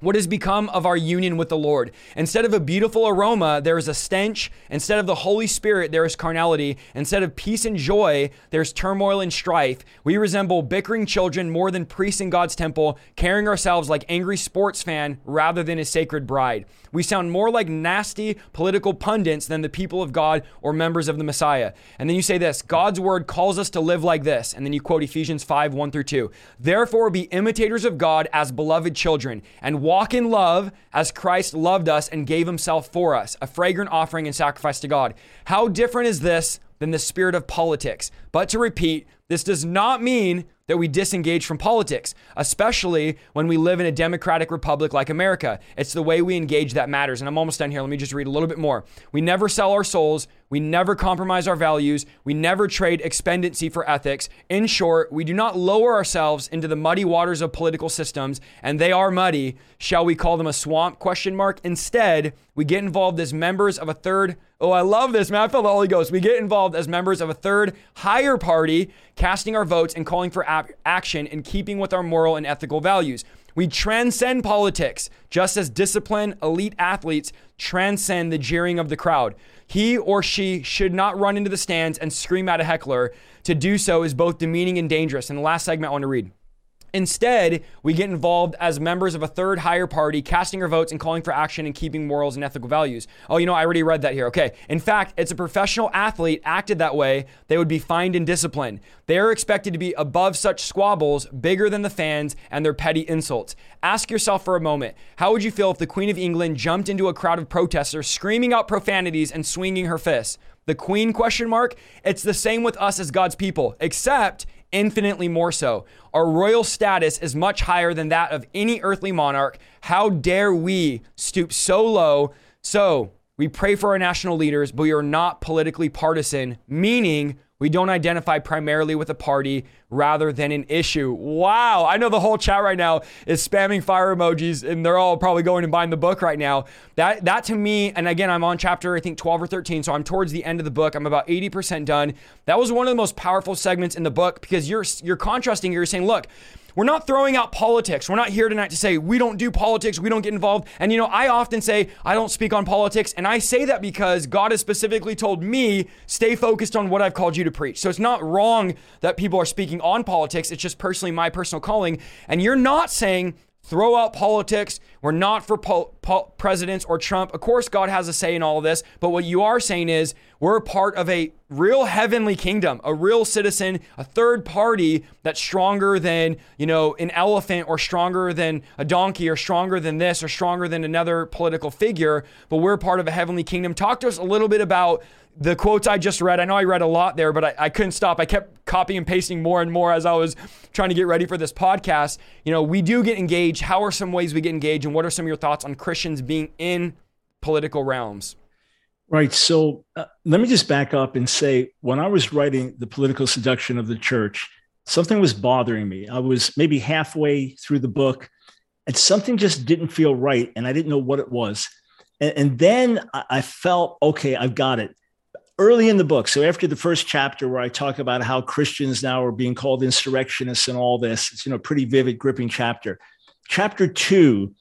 What has become of our union with the Lord. Instead of a beautiful aroma, there is a stench. Instead of the Holy Spirit, there is carnality. Instead of peace and joy, there's turmoil and strife. We resemble bickering children more than priests in God's temple, carrying ourselves like angry sports fan rather than a sacred bride. We sound more like nasty political pundits than the people of God or members of the Messiah. And then you say this God's word calls us to live like this. And then you quote Ephesians 5 1 through 2. Therefore, be imitators of God as beloved children and walk in love as Christ loved us and gave himself for us, a fragrant offering and sacrifice to God. How different is this than the spirit of politics? But to repeat, this does not mean that we disengage from politics, especially when we live in a democratic republic like America. It's the way we engage that matters. And I'm almost done here. Let me just read a little bit more. We never sell our souls. We never compromise our values. We never trade expendency for ethics. In short, we do not lower ourselves into the muddy waters of political systems, and they are muddy. Shall we call them a swamp? Question mark. Instead, we get involved as members of a third. Oh, I love this, man. I feel the Holy Ghost. We get involved as members of a third higher party, casting our votes and calling for ap- action in keeping with our moral and ethical values. We transcend politics, just as disciplined elite athletes transcend the jeering of the crowd. He or she should not run into the stands and scream at a heckler. To do so is both demeaning and dangerous. And the last segment I want to read. Instead, we get involved as members of a third higher party, casting our votes and calling for action and keeping morals and ethical values. Oh, you know, I already read that here. Okay. In fact, it's a professional athlete acted that way, they would be fined and disciplined. They are expected to be above such squabbles, bigger than the fans and their petty insults. Ask yourself for a moment how would you feel if the Queen of England jumped into a crowd of protesters, screaming out profanities and swinging her fists? The Queen question mark? It's the same with us as God's people, except infinitely more so. Our royal status is much higher than that of any earthly monarch. How dare we stoop so low? So, we pray for our national leaders, but we are not politically partisan, meaning we don't identify primarily with a party rather than an issue. Wow. I know the whole chat right now is spamming fire emojis and they're all probably going and buying the book right now. That that to me, and again, I'm on chapter I think 12 or 13, so I'm towards the end of the book. I'm about 80% done. That was one of the most powerful segments in the book because you're you're contrasting you're saying, look, we're not throwing out politics. We're not here tonight to say we don't do politics, we don't get involved. And you know, I often say I don't speak on politics, and I say that because God has specifically told me stay focused on what I've called you to preach. So it's not wrong that people are speaking on politics. It's just personally my personal calling. And you're not saying throw out politics. We're not for po- po- presidents or Trump. Of course, God has a say in all of this, but what you are saying is we're a part of a real heavenly kingdom, a real citizen, a third party that's stronger than, you know, an elephant or stronger than a donkey or stronger than this or stronger than another political figure, but we're part of a heavenly kingdom. Talk to us a little bit about the quotes I just read, I know I read a lot there, but I, I, couldn't stop. I kept copying and pasting more and more as I was trying to get ready for this podcast. You know, we do get engaged. How are some ways we get engaged? And what are some of your thoughts on Christians being in political realms? Right. So uh, let me just back up and say when I was writing The Political Seduction of the Church, something was bothering me. I was maybe halfway through the book and something just didn't feel right. And I didn't know what it was. And, and then I felt, okay, I've got it. Early in the book, so after the first chapter where I talk about how Christians now are being called insurrectionists and all this, it's you know pretty vivid, gripping chapter. Chapter two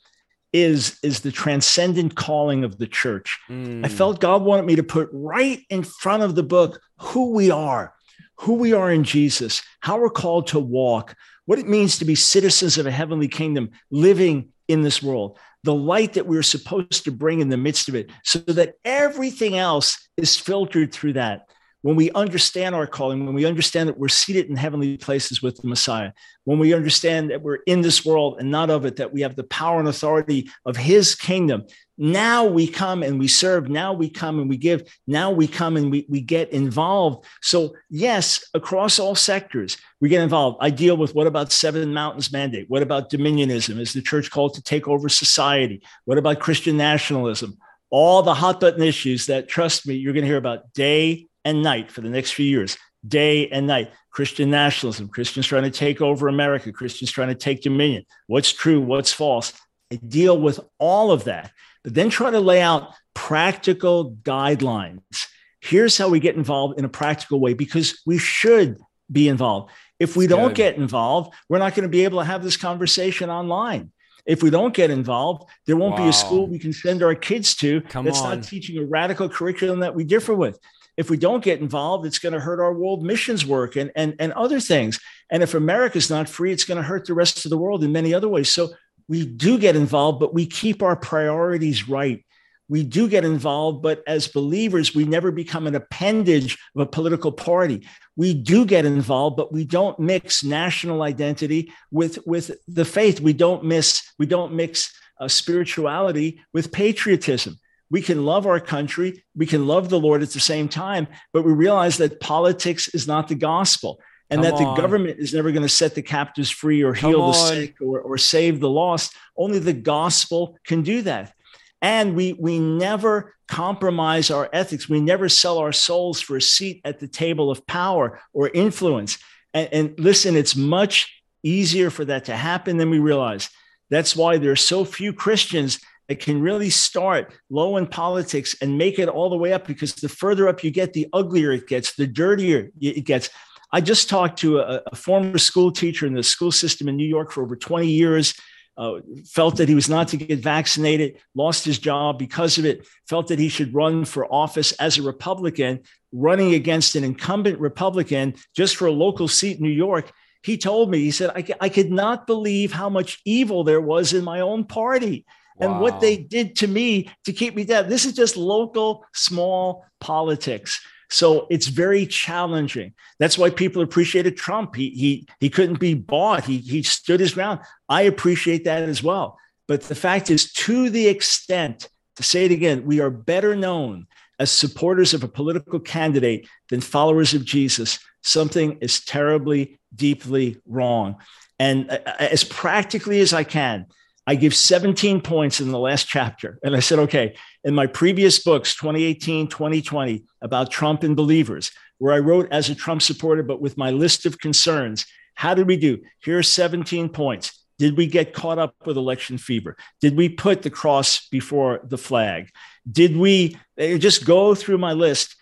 is is the transcendent calling of the church. Mm. I felt God wanted me to put right in front of the book who we are, who we are in Jesus, how we're called to walk, what it means to be citizens of a heavenly kingdom, living in this world the light that we're supposed to bring in the midst of it, so that everything else is filtered through that. When we understand our calling, when we understand that we're seated in heavenly places with the Messiah, when we understand that we're in this world and not of it, that we have the power and authority of his kingdom, now we come and we serve. Now we come and we give. Now we come and we, we get involved. So, yes, across all sectors, we get involved. I deal with what about Seven Mountains Mandate? What about dominionism? Is the church called to take over society? What about Christian nationalism? All the hot button issues that, trust me, you're going to hear about day and night for the next few years, day and night. Christian nationalism, Christians trying to take over America, Christians trying to take dominion. What's true? What's false? I deal with all of that but then try to lay out practical guidelines. Here's how we get involved in a practical way because we should be involved. If we don't get involved, we're not going to be able to have this conversation online. If we don't get involved, there won't wow. be a school we can send our kids to Come that's on. not teaching a radical curriculum that we differ with. If we don't get involved, it's going to hurt our world missions work and, and, and other things. And if America's not free, it's going to hurt the rest of the world in many other ways. So we do get involved, but we keep our priorities right. We do get involved, but as believers, we never become an appendage of a political party. We do get involved, but we don't mix national identity with, with the faith. We don't miss, we don't mix uh, spirituality with patriotism. We can love our country, we can love the Lord at the same time, but we realize that politics is not the gospel and Come that on. the government is never going to set the captives free or heal the sick or, or save the lost. Only the gospel can do that. And we, we never compromise our ethics. We never sell our souls for a seat at the table of power or influence. And, and listen, it's much easier for that to happen than we realize. That's why there are so few Christians that can really start low in politics and make it all the way up because the further up you get, the uglier it gets, the dirtier it gets. I just talked to a, a, former school teacher in the school system in New York for over 20 years. Uh, felt that he was not to get vaccinated, lost his job because of it, felt that he should run for office as a Republican, running against an incumbent Republican just for a local seat in New York. He told me, he said, I, I could not believe how much evil there was in my own party wow. and what they did to me to keep me down. This is just local, small politics. So it's very challenging. That's why people appreciated Trump. He he he couldn't be bought. He he stood his ground. I appreciate that as well. But the fact is, to the extent, to say it again, we are better known as supporters of a political candidate than followers of Jesus. Something is terribly, deeply wrong. And as practically as I can, I give 17 points in the last chapter. And I said, okay, in my previous books, 2018, 2020, about Trump and believers, where I wrote as a Trump supporter, but with my list of concerns, how did we do? Here are 17 points. Did we get caught up with election fever? Did we put the cross before the flag? Did we eh, just go through my list?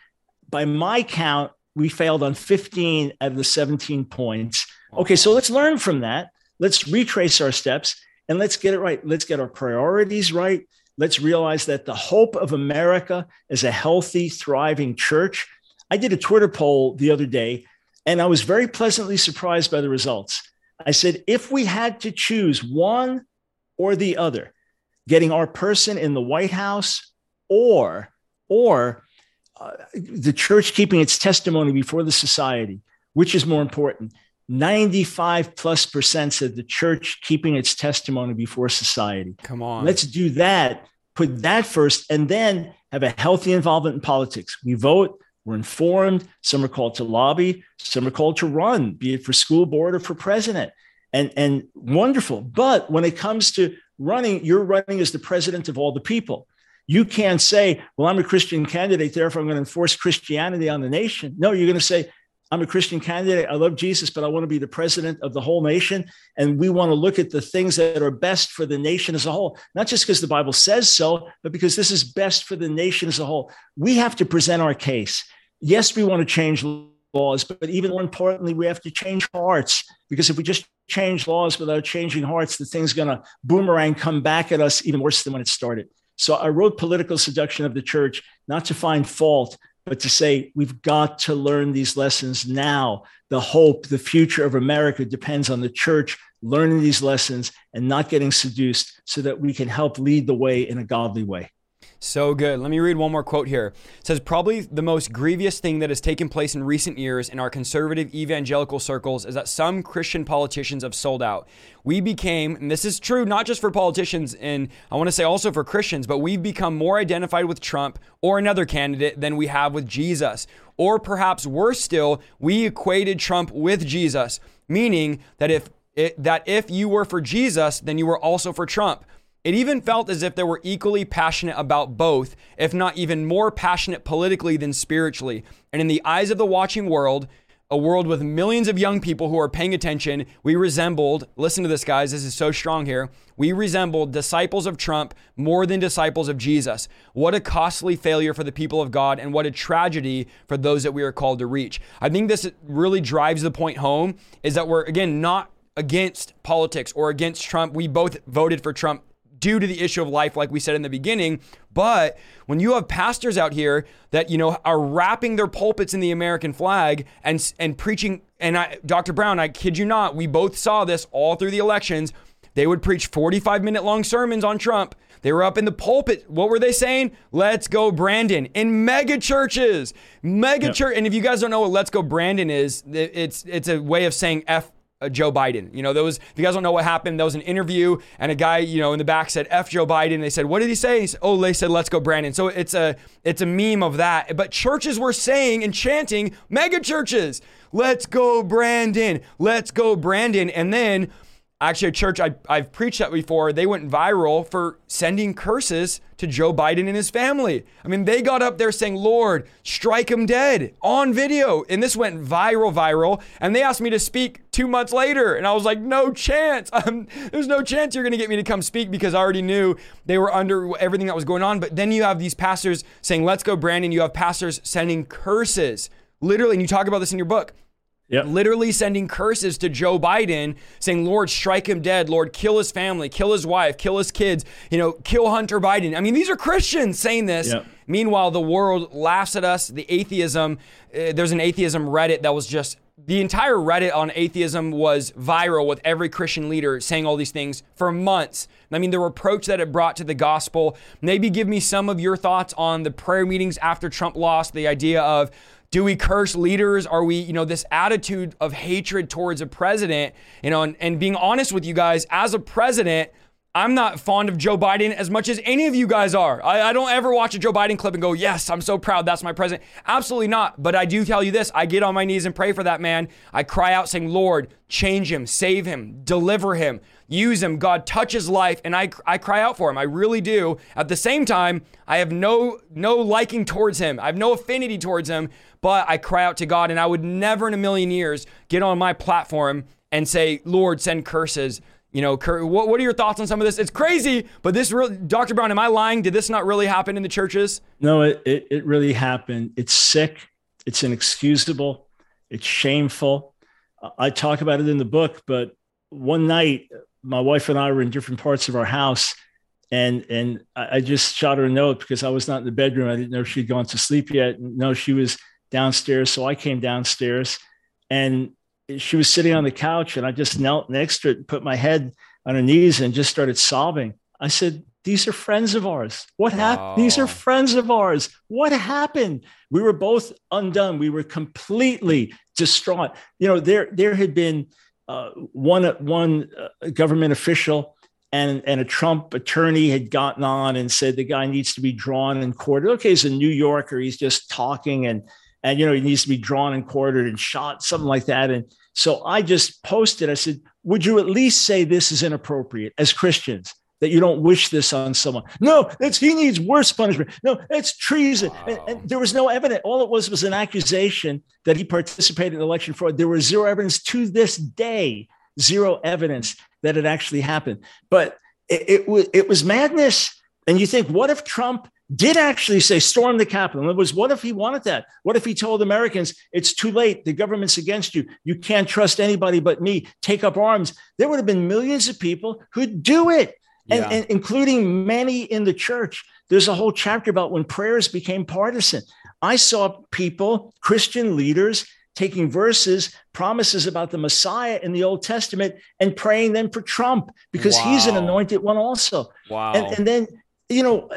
By my count, we failed on 15 out of the 17 points. Okay, so let's learn from that. Let's retrace our steps and let's get it right. Let's get our priorities right. Let's realize that the hope of America is a healthy, thriving church. I did a Twitter poll the other day, and I was very pleasantly surprised by the results. I said, if we had to choose one or the other, getting our person in the White House or, or uh, the church keeping its testimony before the society, which is more important? 95 plus percent said the church keeping its testimony before society. Come on. Let's do that. Put that first and then have a healthy involvement in politics. We vote, we're informed. Some are called to lobby, some are called to run, be it for school board or for president. And, and wonderful. But when it comes to running, you're running as the president of all the people. You can't say, well, I'm a Christian candidate, therefore I'm going to enforce Christianity on the nation. No, you're going to say, I'm a Christian candidate. I love Jesus, but I want to be the president of the whole nation. And we want to look at the things that are best for the nation as a whole, not just because the Bible says so, but because this is best for the nation as a whole. We have to present our case. Yes, we want to change laws, but even more importantly, we have to change hearts. Because if we just change laws without changing hearts, the thing's going to boomerang come back at us even worse than when it started. So I wrote Political Seduction of the Church, not to find fault, but to say we've got to learn these lessons now. The hope, the future of America depends on the church learning these lessons and not getting seduced so that we can help lead the way in a godly way. So good. Let me read one more quote here. It says probably the most grievous thing that has taken place in recent years in our conservative evangelical circles is that some Christian politicians have sold out. We became, and this is true not just for politicians and I want to say also for Christians, but we've become more identified with Trump or another candidate than we have with Jesus. Or perhaps worse still, we equated Trump with Jesus, meaning that if it, that if you were for Jesus, then you were also for Trump. It even felt as if they were equally passionate about both, if not even more passionate politically than spiritually. And in the eyes of the watching world, a world with millions of young people who are paying attention, we resembled, listen to this, guys, this is so strong here. We resembled disciples of Trump more than disciples of Jesus. What a costly failure for the people of God, and what a tragedy for those that we are called to reach. I think this really drives the point home is that we're, again, not against politics or against Trump. We both voted for Trump due to the issue of life, like we said in the beginning. But when you have pastors out here that you know are wrapping their pulpits in the American flag and and preaching, and I, Dr. Brown, I kid you not, we both saw this all through the elections. They would preach 45 minute long sermons on Trump. They were up in the pulpit. What were they saying? Let's go, Brandon. In mega churches, mega yep. church. And if you guys don't know what Let's Go, Brandon is, it's it's a way of saying F Uh, Joe Biden. You know, was, if you guys don't know what happened, there was an interview and a guy, you know, in the back said, F Joe Biden. They said, what did he say? He said, oh, they said, let's go Brandon. So it's a, it's a meme of that. But churches were saying and chanting, mega churches, let's go Brandon, let's go Brandon. And then Actually, a church I, I've preached at before, they went viral for sending curses to Joe Biden and his family. I mean, they got up there saying, Lord, strike him dead on video. And this went viral, viral. And they asked me to speak two months later. And I was like, no chance. [LAUGHS] Um, there's no chance you're going to get me to come speak because I already knew they were under everything that was going on. But then you have these pastors saying, let's go, Brandon. You have pastors sending curses. Literally, and you talk about this in your book Yep. Literally sending curses to Joe Biden, saying, Lord, strike him dead. Lord, kill his family, kill his wife, kill his kids, you know, kill Hunter Biden. I mean, these are Christians saying this. Yep. Meanwhile, the world laughs at us. The atheism, uh, there's an atheism Reddit that was just, the entire Reddit on atheism was viral with every Christian leader saying all these things for months. I mean, the reproach that it brought to the gospel. Maybe give me some of your thoughts on the prayer meetings after Trump lost, the idea of, do we curse leaders? Are we, you know, this attitude of hatred towards a president, you know, and, and being honest with you guys, as a president, I'm not fond of Joe Biden as much as any of you guys are. I, I, don't ever watch a Joe Biden clip and go, yes, I'm so proud. That's my president. Absolutely not. But I do tell you this I get on my knees and pray for that man. I cry out saying, Lord, change him, save him, deliver him, use him. God, touch his life. And I, I cry out for him. I really do. At the same time, I have no, no liking towards him, I have no affinity towards him but I cry out to God, and I would never in a million years get on my platform and say, Lord, send curses. You know, what, what are your thoughts on some of this? It's crazy, but this really, Dr. Brown, am I lying? Did this not really happen in the churches? No, it, it, it really happened. It's sick. It's inexcusable. It's shameful. I talk about it in the book, but one night, my wife and I were in different parts of our house, and and I just shot her a note because I was not in the bedroom. I didn't know she'd gone to sleep yet. No, she was downstairs. So I came downstairs and she was sitting on the couch and I just knelt next to it and put my head on her knees and just started sobbing. I said, These are friends of ours. What happened? These are friends of ours. What happened? We were both undone. We were completely distraught. You know, there, there had been uh, one, one uh, government official and, and a Trump attorney had gotten on and said the guy needs to be drawn and quartered. Okay, he's a New Yorker. He's just talking and and you know he needs to be drawn and quartered and shot something like that and so i just posted i said would you at least say this is inappropriate as christians that you don't wish this on someone. No, it's he needs worse punishment. No, it's treason. Wow. And, and, there was no evidence. All it was was an accusation that he participated in election fraud. There was zero evidence to this day, zero evidence that it actually happened. But it, it it was madness. And you think, what if Trump did actually say storm the Capitol? It was what if he wanted that? What if he told Americans it's too late? The government's against you. You can't trust anybody but me. Take up arms. There would have been millions of people who'd do it and, and including many in the church. There's a whole chapter about when prayers became partisan. I saw people, Christian leaders, taking verses, promises about the Messiah in the Old Testament, and praying them for Trump because wow. he's an anointed one also. Wow. And, and then, you know,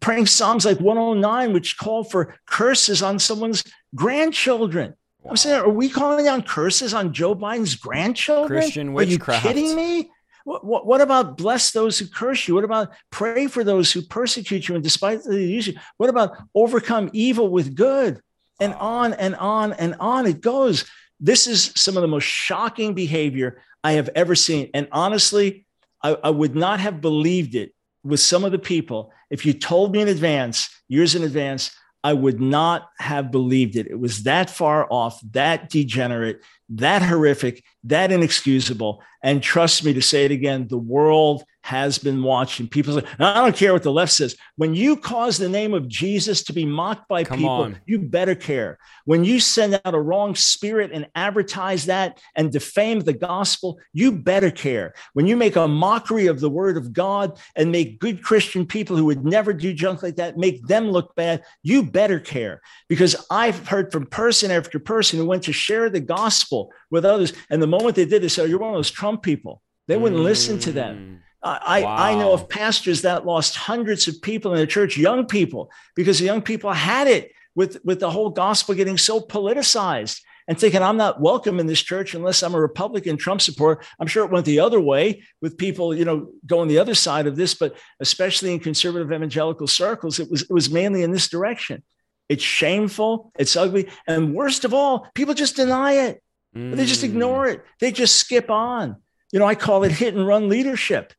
praying Psalms like 109, which call for curses on someone's grandchildren. Wow. I'm saying, are we calling down curses on Joe Biden's grandchildren? Christian witchcraft. Are you kidding me? What, what, what, about bless those who curse you? What about pray for those who persecute you and despite the use you? What about overcome evil with good? And on and on and on it goes. This is some of the most shocking behavior I have ever seen. And honestly, I, I would not have believed it with some of the people if you told me in advance, years in advance, I would not have believed it. It was that far off, that degenerate, that horrific, that inexcusable. And trust me to say it again, the world has been watching. People say, I don't care what the left says. When you cause the name of Jesus to be mocked by Come people, on. you better care. When you send out a wrong spirit and advertise that and defame the gospel, you better care. When you make a mockery of the word of God and make good Christian people who would never do junk like that, make them look bad, you better care. Because I've heard from person after person who went to share the gospel with others. And the moment they did, they said, oh, You're one of those Trump people. They wouldn't mm. listen to them. I, wow. I know of pastors that lost hundreds of people in the church, young people, because the young people had it with, with the whole gospel getting so politicized and thinking I'm not welcome in this church unless I'm a Republican Trump supporter. I'm sure it went the other way with people, you know, going the other side of this, but especially in conservative evangelical circles, it was it was mainly in this direction. It's shameful, it's ugly, and worst of all, people just deny it. Mm. They just ignore it. They just skip on. You know, I call it hit and run leadership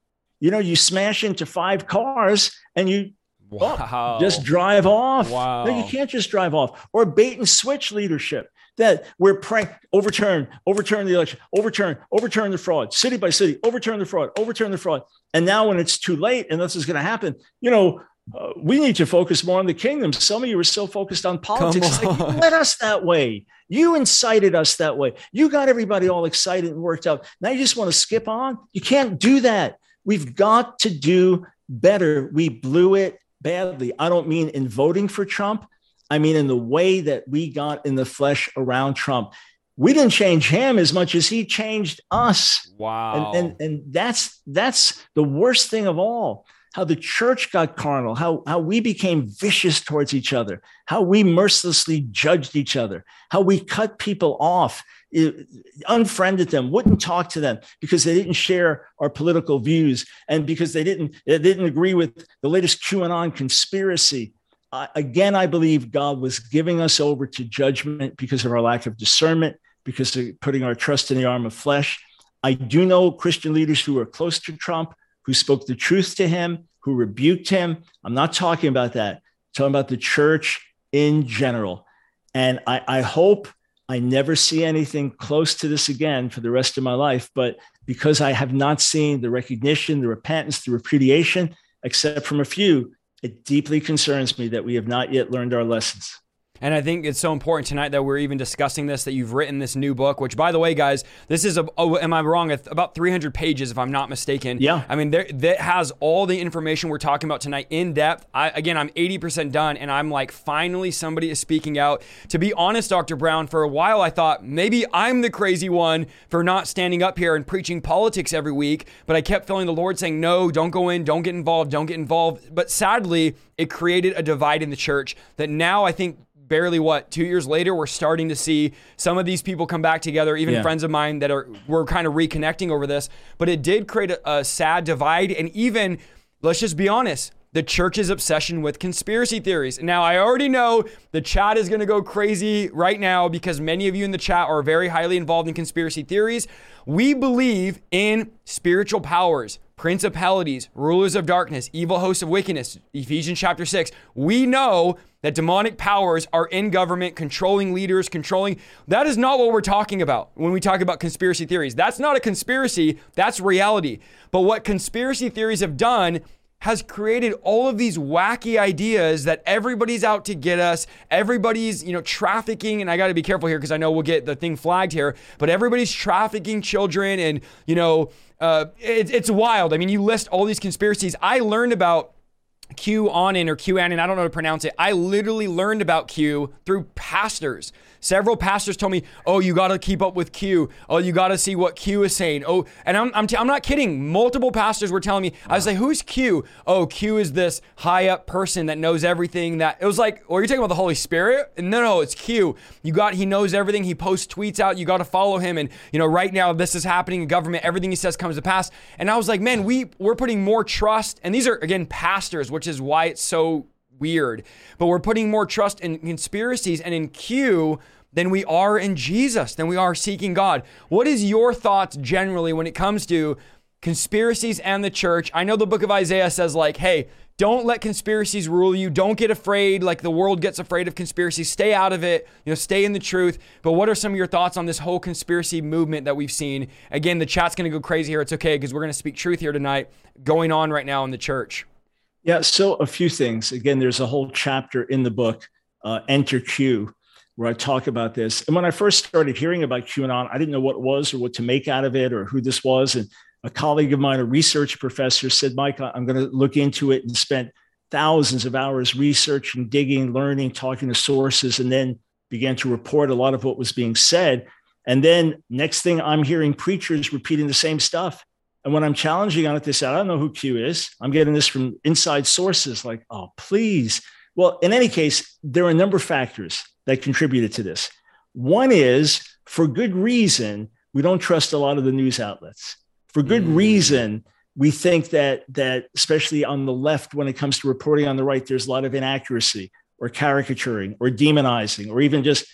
you know, you smash into five cars and you wow. oh, just drive off. Wow. No, you can't just drive off. Or bait and switch leadership that we're praying, overturn, overturn the election, overturn, overturn the fraud, city by city, overturn the fraud, overturn the fraud. And now when it's too late and this is going to happen, you know, uh, we need to focus more on the kingdom. Some of you are so focused on politics. Like, you led us that way. You incited us that way. You got everybody all excited and worked out. Now you just want to skip on. You can't do that. We've got to do better. We blew it badly. I don't mean in voting for Trump. I mean in the way that we got in the flesh around Trump. We didn't change him as much as he changed us. Wow. And, and, and that's that's the worst thing of all. How the church got carnal, how, how we became vicious towards each other, how we mercilessly judged each other, how we cut people off unfriended them, wouldn't talk to them because they didn't share our political views and because they didn't they didn't agree with the latest QAnon conspiracy. Uh, again, I believe God was giving us over to judgment because of our lack of discernment, because of putting our trust in the arm of flesh. I do know Christian leaders who are close to Trump, who spoke the truth to him, who rebuked him. I'm not talking about that. I'm talking about the church in general. And I, I hope I never see anything close to this again for the rest of my life. But because I have not seen the recognition, the repentance, the repudiation, except from a few, it deeply concerns me that we have not yet learned our lessons. And I think it's so important tonight that we're even discussing this, that you've written this new book, which, by the way, guys, this is, a, oh, am I wrong? About 300 pages, if I'm not mistaken. Yeah. I mean, there, that has all the information we're talking about tonight in depth. I, again, I'm 80% done, and I'm like, finally, somebody is speaking out. To be honest, Dr. Brown, for a while, I thought maybe I'm the crazy one for not standing up here and preaching politics every week, but I kept feeling the Lord saying, no, don't go in, don't get involved, don't get involved. But sadly, it created a divide in the church that now I think barely what two years later we're starting to see some of these people come back together even yeah. friends of mine that are we're kind of reconnecting over this but it did create a, a sad divide and even let's just be honest the church's obsession with conspiracy theories. Now, I already know the chat is going to go crazy right now because many of you in the chat are very highly involved in conspiracy theories. We believe in spiritual powers. principalities, rulers of darkness, evil hosts of wickedness, Ephesians chapter 6. We know that demonic powers are in government, controlling leaders, controlling. That is not what we're talking about when we talk about conspiracy theories. That's not a conspiracy, that's reality. But what conspiracy theories have done has created all of these wacky ideas that everybody's out to get us. Everybody's, you know, trafficking, and I got to be careful here because I know we'll get the thing flagged here, but everybody's trafficking children and, you know, uh, it, it's wild. I mean, you list all these conspiracies. I learned about QAnon or Q QAnon, I don't know how to pronounce it. I literally learned about Q through pastors. Several pastors told me, "Oh, you got to keep up with Q. Oh, you got to see what Q is saying." Oh, and I'm I'm, t- I'm not kidding. Multiple pastors were telling me. Wow. I was like, "Who's Q?" Oh, Q is this high up person that knows everything. That it was like, "Well, you're talking about the Holy Spirit?" No, no, it's Q. You got he knows everything. He posts tweets out. You got to follow him. And you know, right now this is happening in government. Everything he says comes to pass. And I was like, "Man, we we're putting more trust." And these are again pastors, which is why it's so weird. But we're putting more trust in conspiracies and in Q than we are in Jesus, than we are seeking God. What is your thoughts generally when it comes to conspiracies and the church? I know the book of Isaiah says, like, hey, don't let conspiracies rule you. Don't get afraid like the world gets afraid of conspiracies. Stay out of it. You know, stay in the truth. But what are some of your thoughts on this whole conspiracy movement that we've seen? Again, the chat's going to go crazy here. It's okay because we're going to speak truth here tonight going on right now in the church. Yeah, so a few things. Again, there's a whole chapter in the book, uh, Enter Q, where I talk about this. And when I first started hearing about QAnon, I didn't know what it was or what to make out of it or who this was. And a colleague of mine, a research professor, said, Mike, I'm going to look into it and spent thousands of hours researching, digging, learning, talking to sources, and then began to report a lot of what was being said. And then next thing I'm hearing preachers repeating the same stuff. And when I'm challenging on it, they say, I don't know who Q is. I'm getting this from inside sources like, oh, please. Well, in any case, there are a number of factors that contributed to this. One is for good reason, we don't trust a lot of the news outlets. For good mm. reason, we think that that especially on the left, when it comes to reporting on the right, there's a lot of inaccuracy or caricaturing or demonizing or even just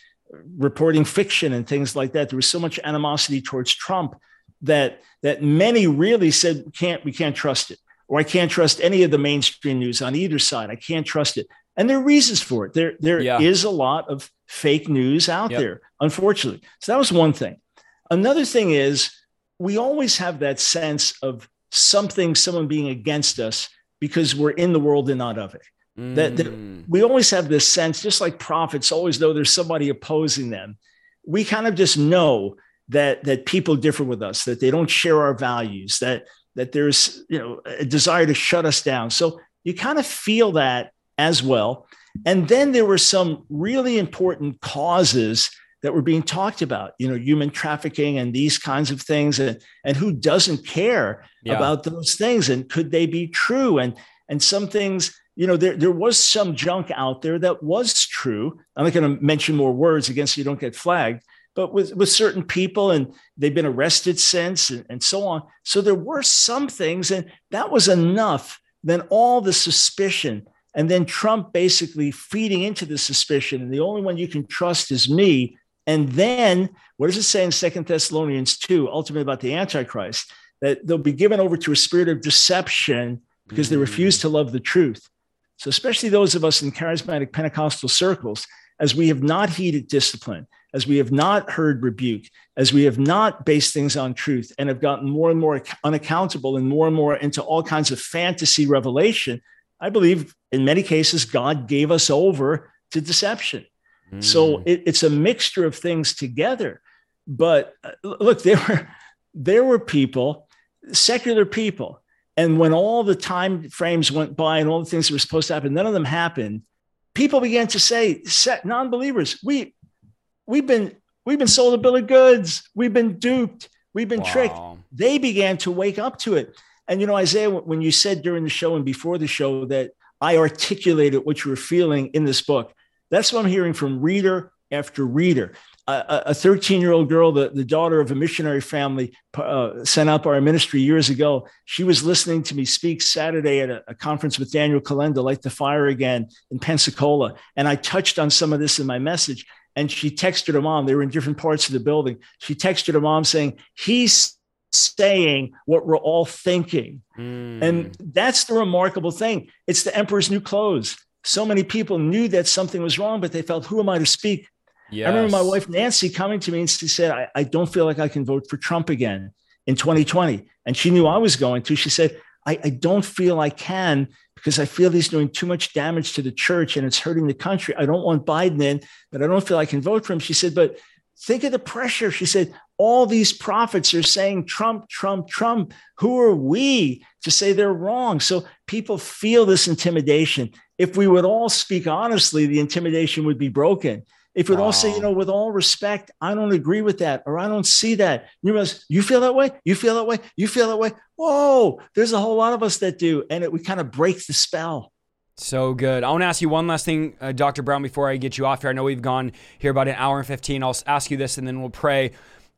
reporting fiction and things like that. There was so much animosity towards Trump that that many really said can't we can't trust it or I can't trust any of the mainstream news on either side. I can't trust it. And there are reasons for it. There, there yeah. is a lot of fake news out yep. there, unfortunately. So that was one thing. Another thing is we always have that sense of something, someone being against us because we're in the world and not of it. Mm. That, that mm. we always have this sense, just like prophets always know there's somebody opposing them. We kind of just know that that people differ with us, that they don't share our values, that that there's you know a desire to shut us down. So you kind of feel that as well. And then there were some really important causes that were being talked about, you know, human trafficking and these kinds of things, and, and who doesn't care yeah. about those things, and could they be true? And and some things, you know, there, there was some junk out there that was true. I'm not going to mention more words against so you don't get flagged, but with, with certain people, and they've been arrested since, and, and so on. So there were some things, and that was enough. Then all the suspicion and then Trump basically feeding into the suspicion, and the only one you can trust is me. And then what does it say in Second Thessalonians 2, ultimately about the Antichrist? That they'll be given over to a spirit of deception because mm-hmm. they refuse to love the truth. So, especially those of us in charismatic Pentecostal circles, as we have not heeded discipline, as we have not heard rebuke, as we have not based things on truth and have gotten more and more unaccountable and more and more into all kinds of fantasy revelation, I believe in many cases, God gave us over to deception. Mm. So it, it's a mixture of things together. But uh, look, there were there were people, secular people, and when all the time frames went by and all the things that were supposed to happen, none of them happened. People began to say, non-believers, we we've been we've been sold a bill of goods, we've been duped, we've been wow. tricked. They began to wake up to it. And you know, Isaiah, when you said during the show and before the show that I articulated what you were feeling in this book, that's what I'm hearing from reader after reader. a 13 year old girl, the, the daughter of a missionary family, uh, sent up our ministry years ago. She was listening to me speak Saturday at a, a conference with Daniel Kolenda, Light the Fire Again in Pensacola. And I touched on some of this in my message. And she texted her mom. They were in different parts of the building. She texted her mom saying, He's saying what we're all thinking. Mm. And that's the remarkable thing. It's the emperor's new clothes. So many people knew that something was wrong, but they felt, who am I to speak? Yes. I remember my wife Nancy coming to me and she said, I, I don't feel like I can vote for Trump again in 2020. And she knew I was going to. She said, I, I don't feel I can because I feel he's doing too much damage to the church and it's hurting the country. I don't want Biden in, but I don't feel I can vote for him. She said, but think of the pressure. She said, all these prophets are saying Trump, Trump, Trump. Who are we to say they're wrong? So people feel this intimidation. If we would all speak honestly, the intimidation would be broken. If we'd wow. all say, you know, with all respect, I don't agree with that, or I don't see that. You must, you feel that way, you feel that way, you feel that way. Whoa, there's a whole lot of us that do, and it we kind of break the spell. So good. I want to ask you one last thing, uh, Dr. Brown, before I get you off here. I know we've gone here about an hour and 15. I'll ask you this and then we'll pray.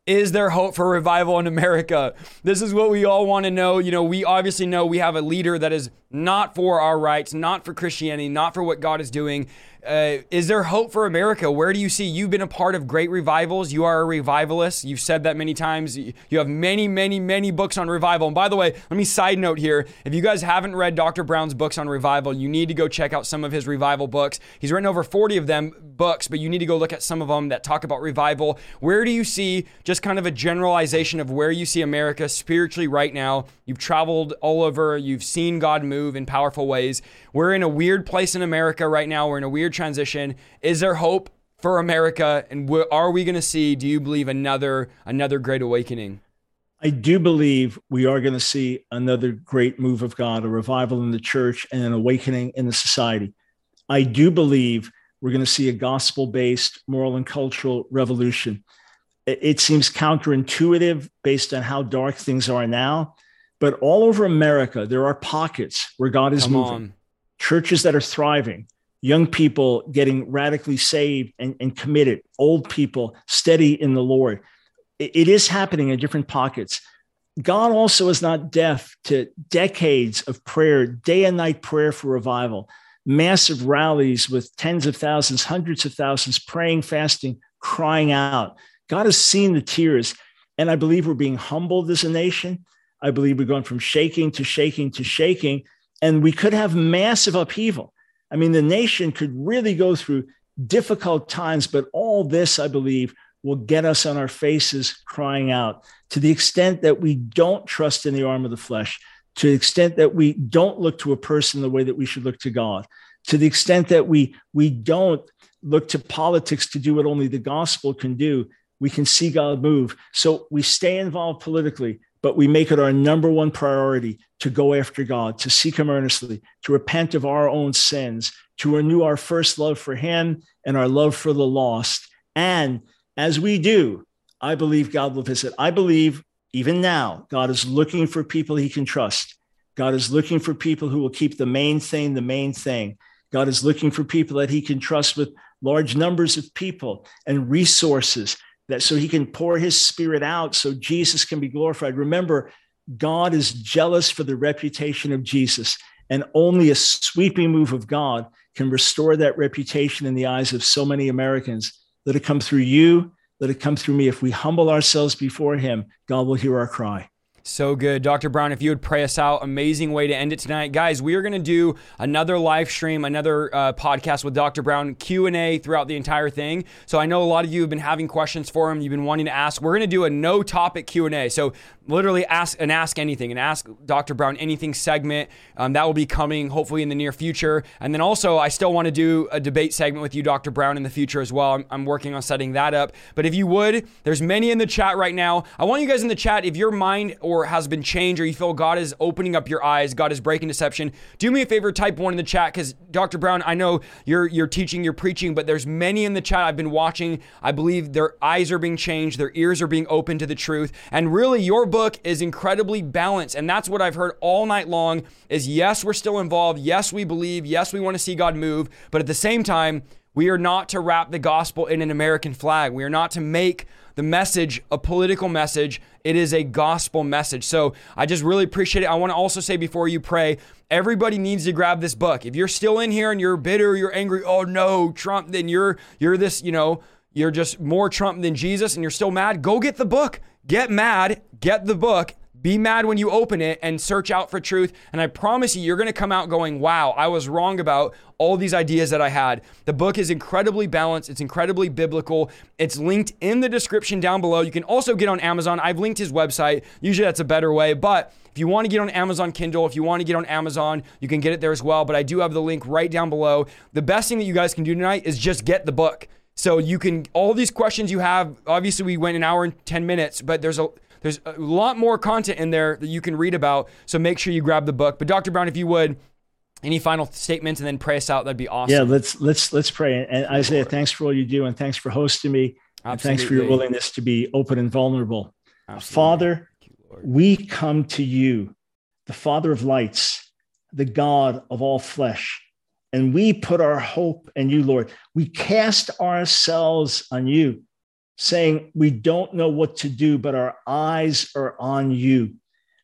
Is there hope for revival in America? This is what we all want to know. You know, we obviously know we have a leader that is not for our rights, not for Christianity, not for what God is doing. Uh, is there hope for America? Where do you see? You've been a part of great revivals. You are a revivalist. You've said that many times. You have many, many, many books on revival. And by the way, let me side note here. If you guys haven't read Dr. Brown's books on revival, you need to go check out some of his revival books. He's written over 40 of them books, but you need to go look at some of them that talk about revival. Where do you see just kind of a generalization of where you see America spiritually right now? You've traveled all over, you've seen God move in powerful ways. We're in a weird place in America right now. We're in a weird transition. Is there hope for America? And are we going to see, do you believe, another another great awakening? I do believe we are going to see another great move of God, a revival in the church and an awakening in the society. I do believe we're going to see a gospel based moral and cultural revolution. It seems counterintuitive based on how dark things are now, but all over America, there are pockets where God is Come moving, on. churches that are thriving, young people getting radically saved and, and committed, old people steady in the Lord. It, it is happening in different pockets. God also is not deaf to decades of prayer, day and night prayer for revival, massive rallies with tens of thousands, hundreds of thousands praying, fasting, crying out. God has seen the tears. And I believe we're being humbled as a nation. I believe we're going from shaking to shaking to shaking, and we could have massive upheaval. I mean, the nation could really go through difficult times, but all this, I believe, will get us on our faces crying out to the extent that we don't trust in the arm of the flesh, to the extent that we don't look to a person the way that we should look to God, to the extent that we, we don't look to politics to do what only the gospel can do, we can see God move. So we stay involved politically, but we make it our number one priority to go after God, to seek Him earnestly, to repent of our own sins, to renew our first love for Him and our love for the lost. And as we do, I believe God will visit. I believe even now, God is looking for people He can trust. God is looking for people who will keep the main thing the main thing. God is looking for people that He can trust with large numbers of people and resources that so he can pour his spirit out so Jesus can be glorified. Remember, God is jealous for the reputation of Jesus, and only a sweeping move of God can restore that reputation in the eyes of so many Americans. Let it come through you, let it come through me. If we humble ourselves before him, God will hear our cry. So good. Dr. Brown, if you would pray us out, amazing way to end it tonight. Guys, we are going to do another live stream, another uh, podcast with Dr. Brown, Q&A throughout the entire thing. So I know a lot of you have been having questions for him. You've been wanting to ask. We're going to do a no topic Q&A. So literally ask and ask anything and ask Dr. Brown anything segment. Um, that will be coming hopefully in the near future. And then also, I still want to do a debate segment with you, Dr. Brown, in the future as well. I'm, I'm working on setting that up. But if you would, there's many in the chat right now. I want you guys in the chat, if your mind or has been changed or you feel God is opening up your eyes, God is breaking deception, do me a favor, type one in the chat because Dr. Brown, I know you're you're teaching, you're preaching, but there's many in the chat I've been watching. I believe their eyes are being changed, their ears are being opened to the truth, and really your book is incredibly balanced. And that's what I've heard all night long is yes, we're still involved. Yes, we believe. Yes, we want to see God move. But at the same time, we are not to wrap the gospel in an American flag. We are not to make the message a political message. It is a gospel message. So I just really appreciate it. I want to also say before you pray, everybody needs to grab this book. If you're still in here and you're bitter, you're angry, oh no, Trump, then you're you're this, you know, you're just more Trump than Jesus and you're still mad, go get the book. get mad, get the book, be mad when you open it and search out for truth. And I promise you, you're going to come out going, wow, I was wrong about all these ideas that I had. The book is incredibly balanced, it's incredibly biblical. It's linked in the description down below. You can also get on Amazon. I've linked his website. Usually that's a better way, but if you want to get on Amazon Kindle, if you want to get on Amazon, you can get it there as well. But I do have the link right down below. The best thing that you guys can do tonight is just get the book. So you can all these questions you have. Obviously, we went an hour and ten minutes, but there's a there's a lot more content in there that you can read about. So make sure you grab the book. But Dr. Brown, if you would, any final statements and then pray us out, that'd be awesome. Yeah, let's let's let's pray. And Isaiah, thanks for all you do, and thanks for hosting me. And thanks for your willingness to be open and vulnerable. Absolutely. Father, you, we come to you, the Father of lights, the God of all flesh, and we put our hope in you, Lord. We cast ourselves on you saying, We don't know what to do, but our eyes are on you.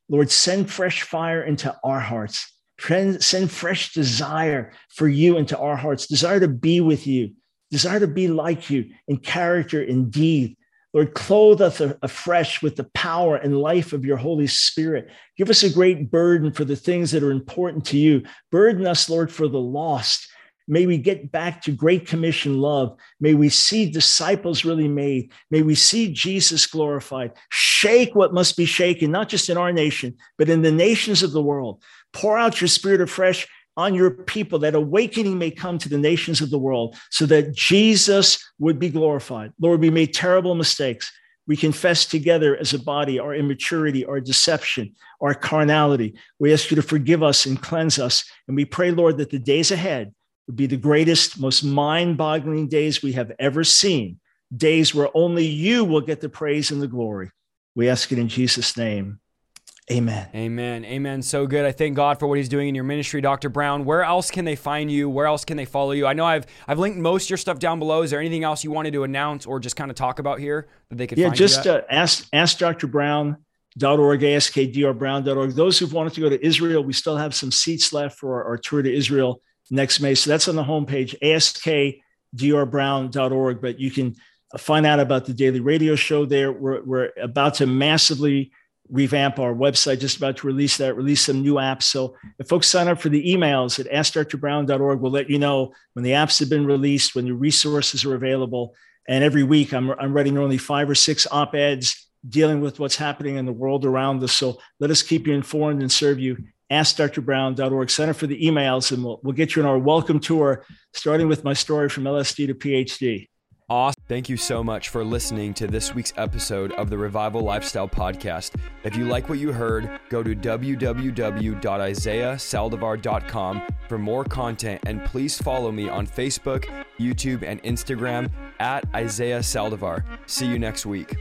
Lord, send fresh fire into our hearts. Send fresh desire for you into our hearts, desire to be with you, desire to be like you in character, in deed. Lord, clothe us afresh with the power and life of your Holy Spirit. Give us a great burden for the things that are important to you. Burden us, Lord, for the lost. May we get back to Great Commission love. May we see disciples really made. May we see Jesus glorified. Shake what must be shaken, not just in our nation, but in the nations of the world. Pour out your spirit afresh on your people that awakening may come to the nations of the world so that Jesus would be glorified. Lord, we made terrible mistakes. We confess together as a body our immaturity, our deception, our carnality. We ask you to forgive us and cleanse us. And we pray, Lord, that the days ahead would be the greatest, most mind boggling days we have ever seen, days where only you will get the praise and the glory. We ask it in Jesus' name. Amen. Amen. Amen. So good. I thank God for what He's doing in your ministry, Dr. Brown. Where else can they find you? Where else can they follow you? I know I've I've linked most of your stuff down below. Is there anything else you wanted to announce or just kind of talk about here that they could? Yeah, just uh, ask ask Dr. Brown. Dot org, askdrbrown.org. Those who've wanted to go to Israel, we still have some seats left for our, our tour to Israel next May. So that's on the homepage, askdrbrown.org. But you can find out about the daily radio show there. We're, we're about to massively revamp our website, just about to release that, release some new apps. So if folks sign up for the emails at askdrbrown.org, we'll let you know when the apps have been released, when the resources are available. And every week I'm, I'm writing only five or six op eds dealing with what's happening in the world around us. So let us keep you informed and serve you askdrbrown.org. Center for the emails, and we'll, we'll get you on our welcome tour, starting with my story from LSD to PhD. Awesome. Thank you so much for listening to this week's episode of the Revival Lifestyle Podcast. If you like what you heard, go to www.isaiahsaldivar.com for more content and please follow me on Facebook, YouTube, and Instagram at Isaiah Saldivar. See you next week.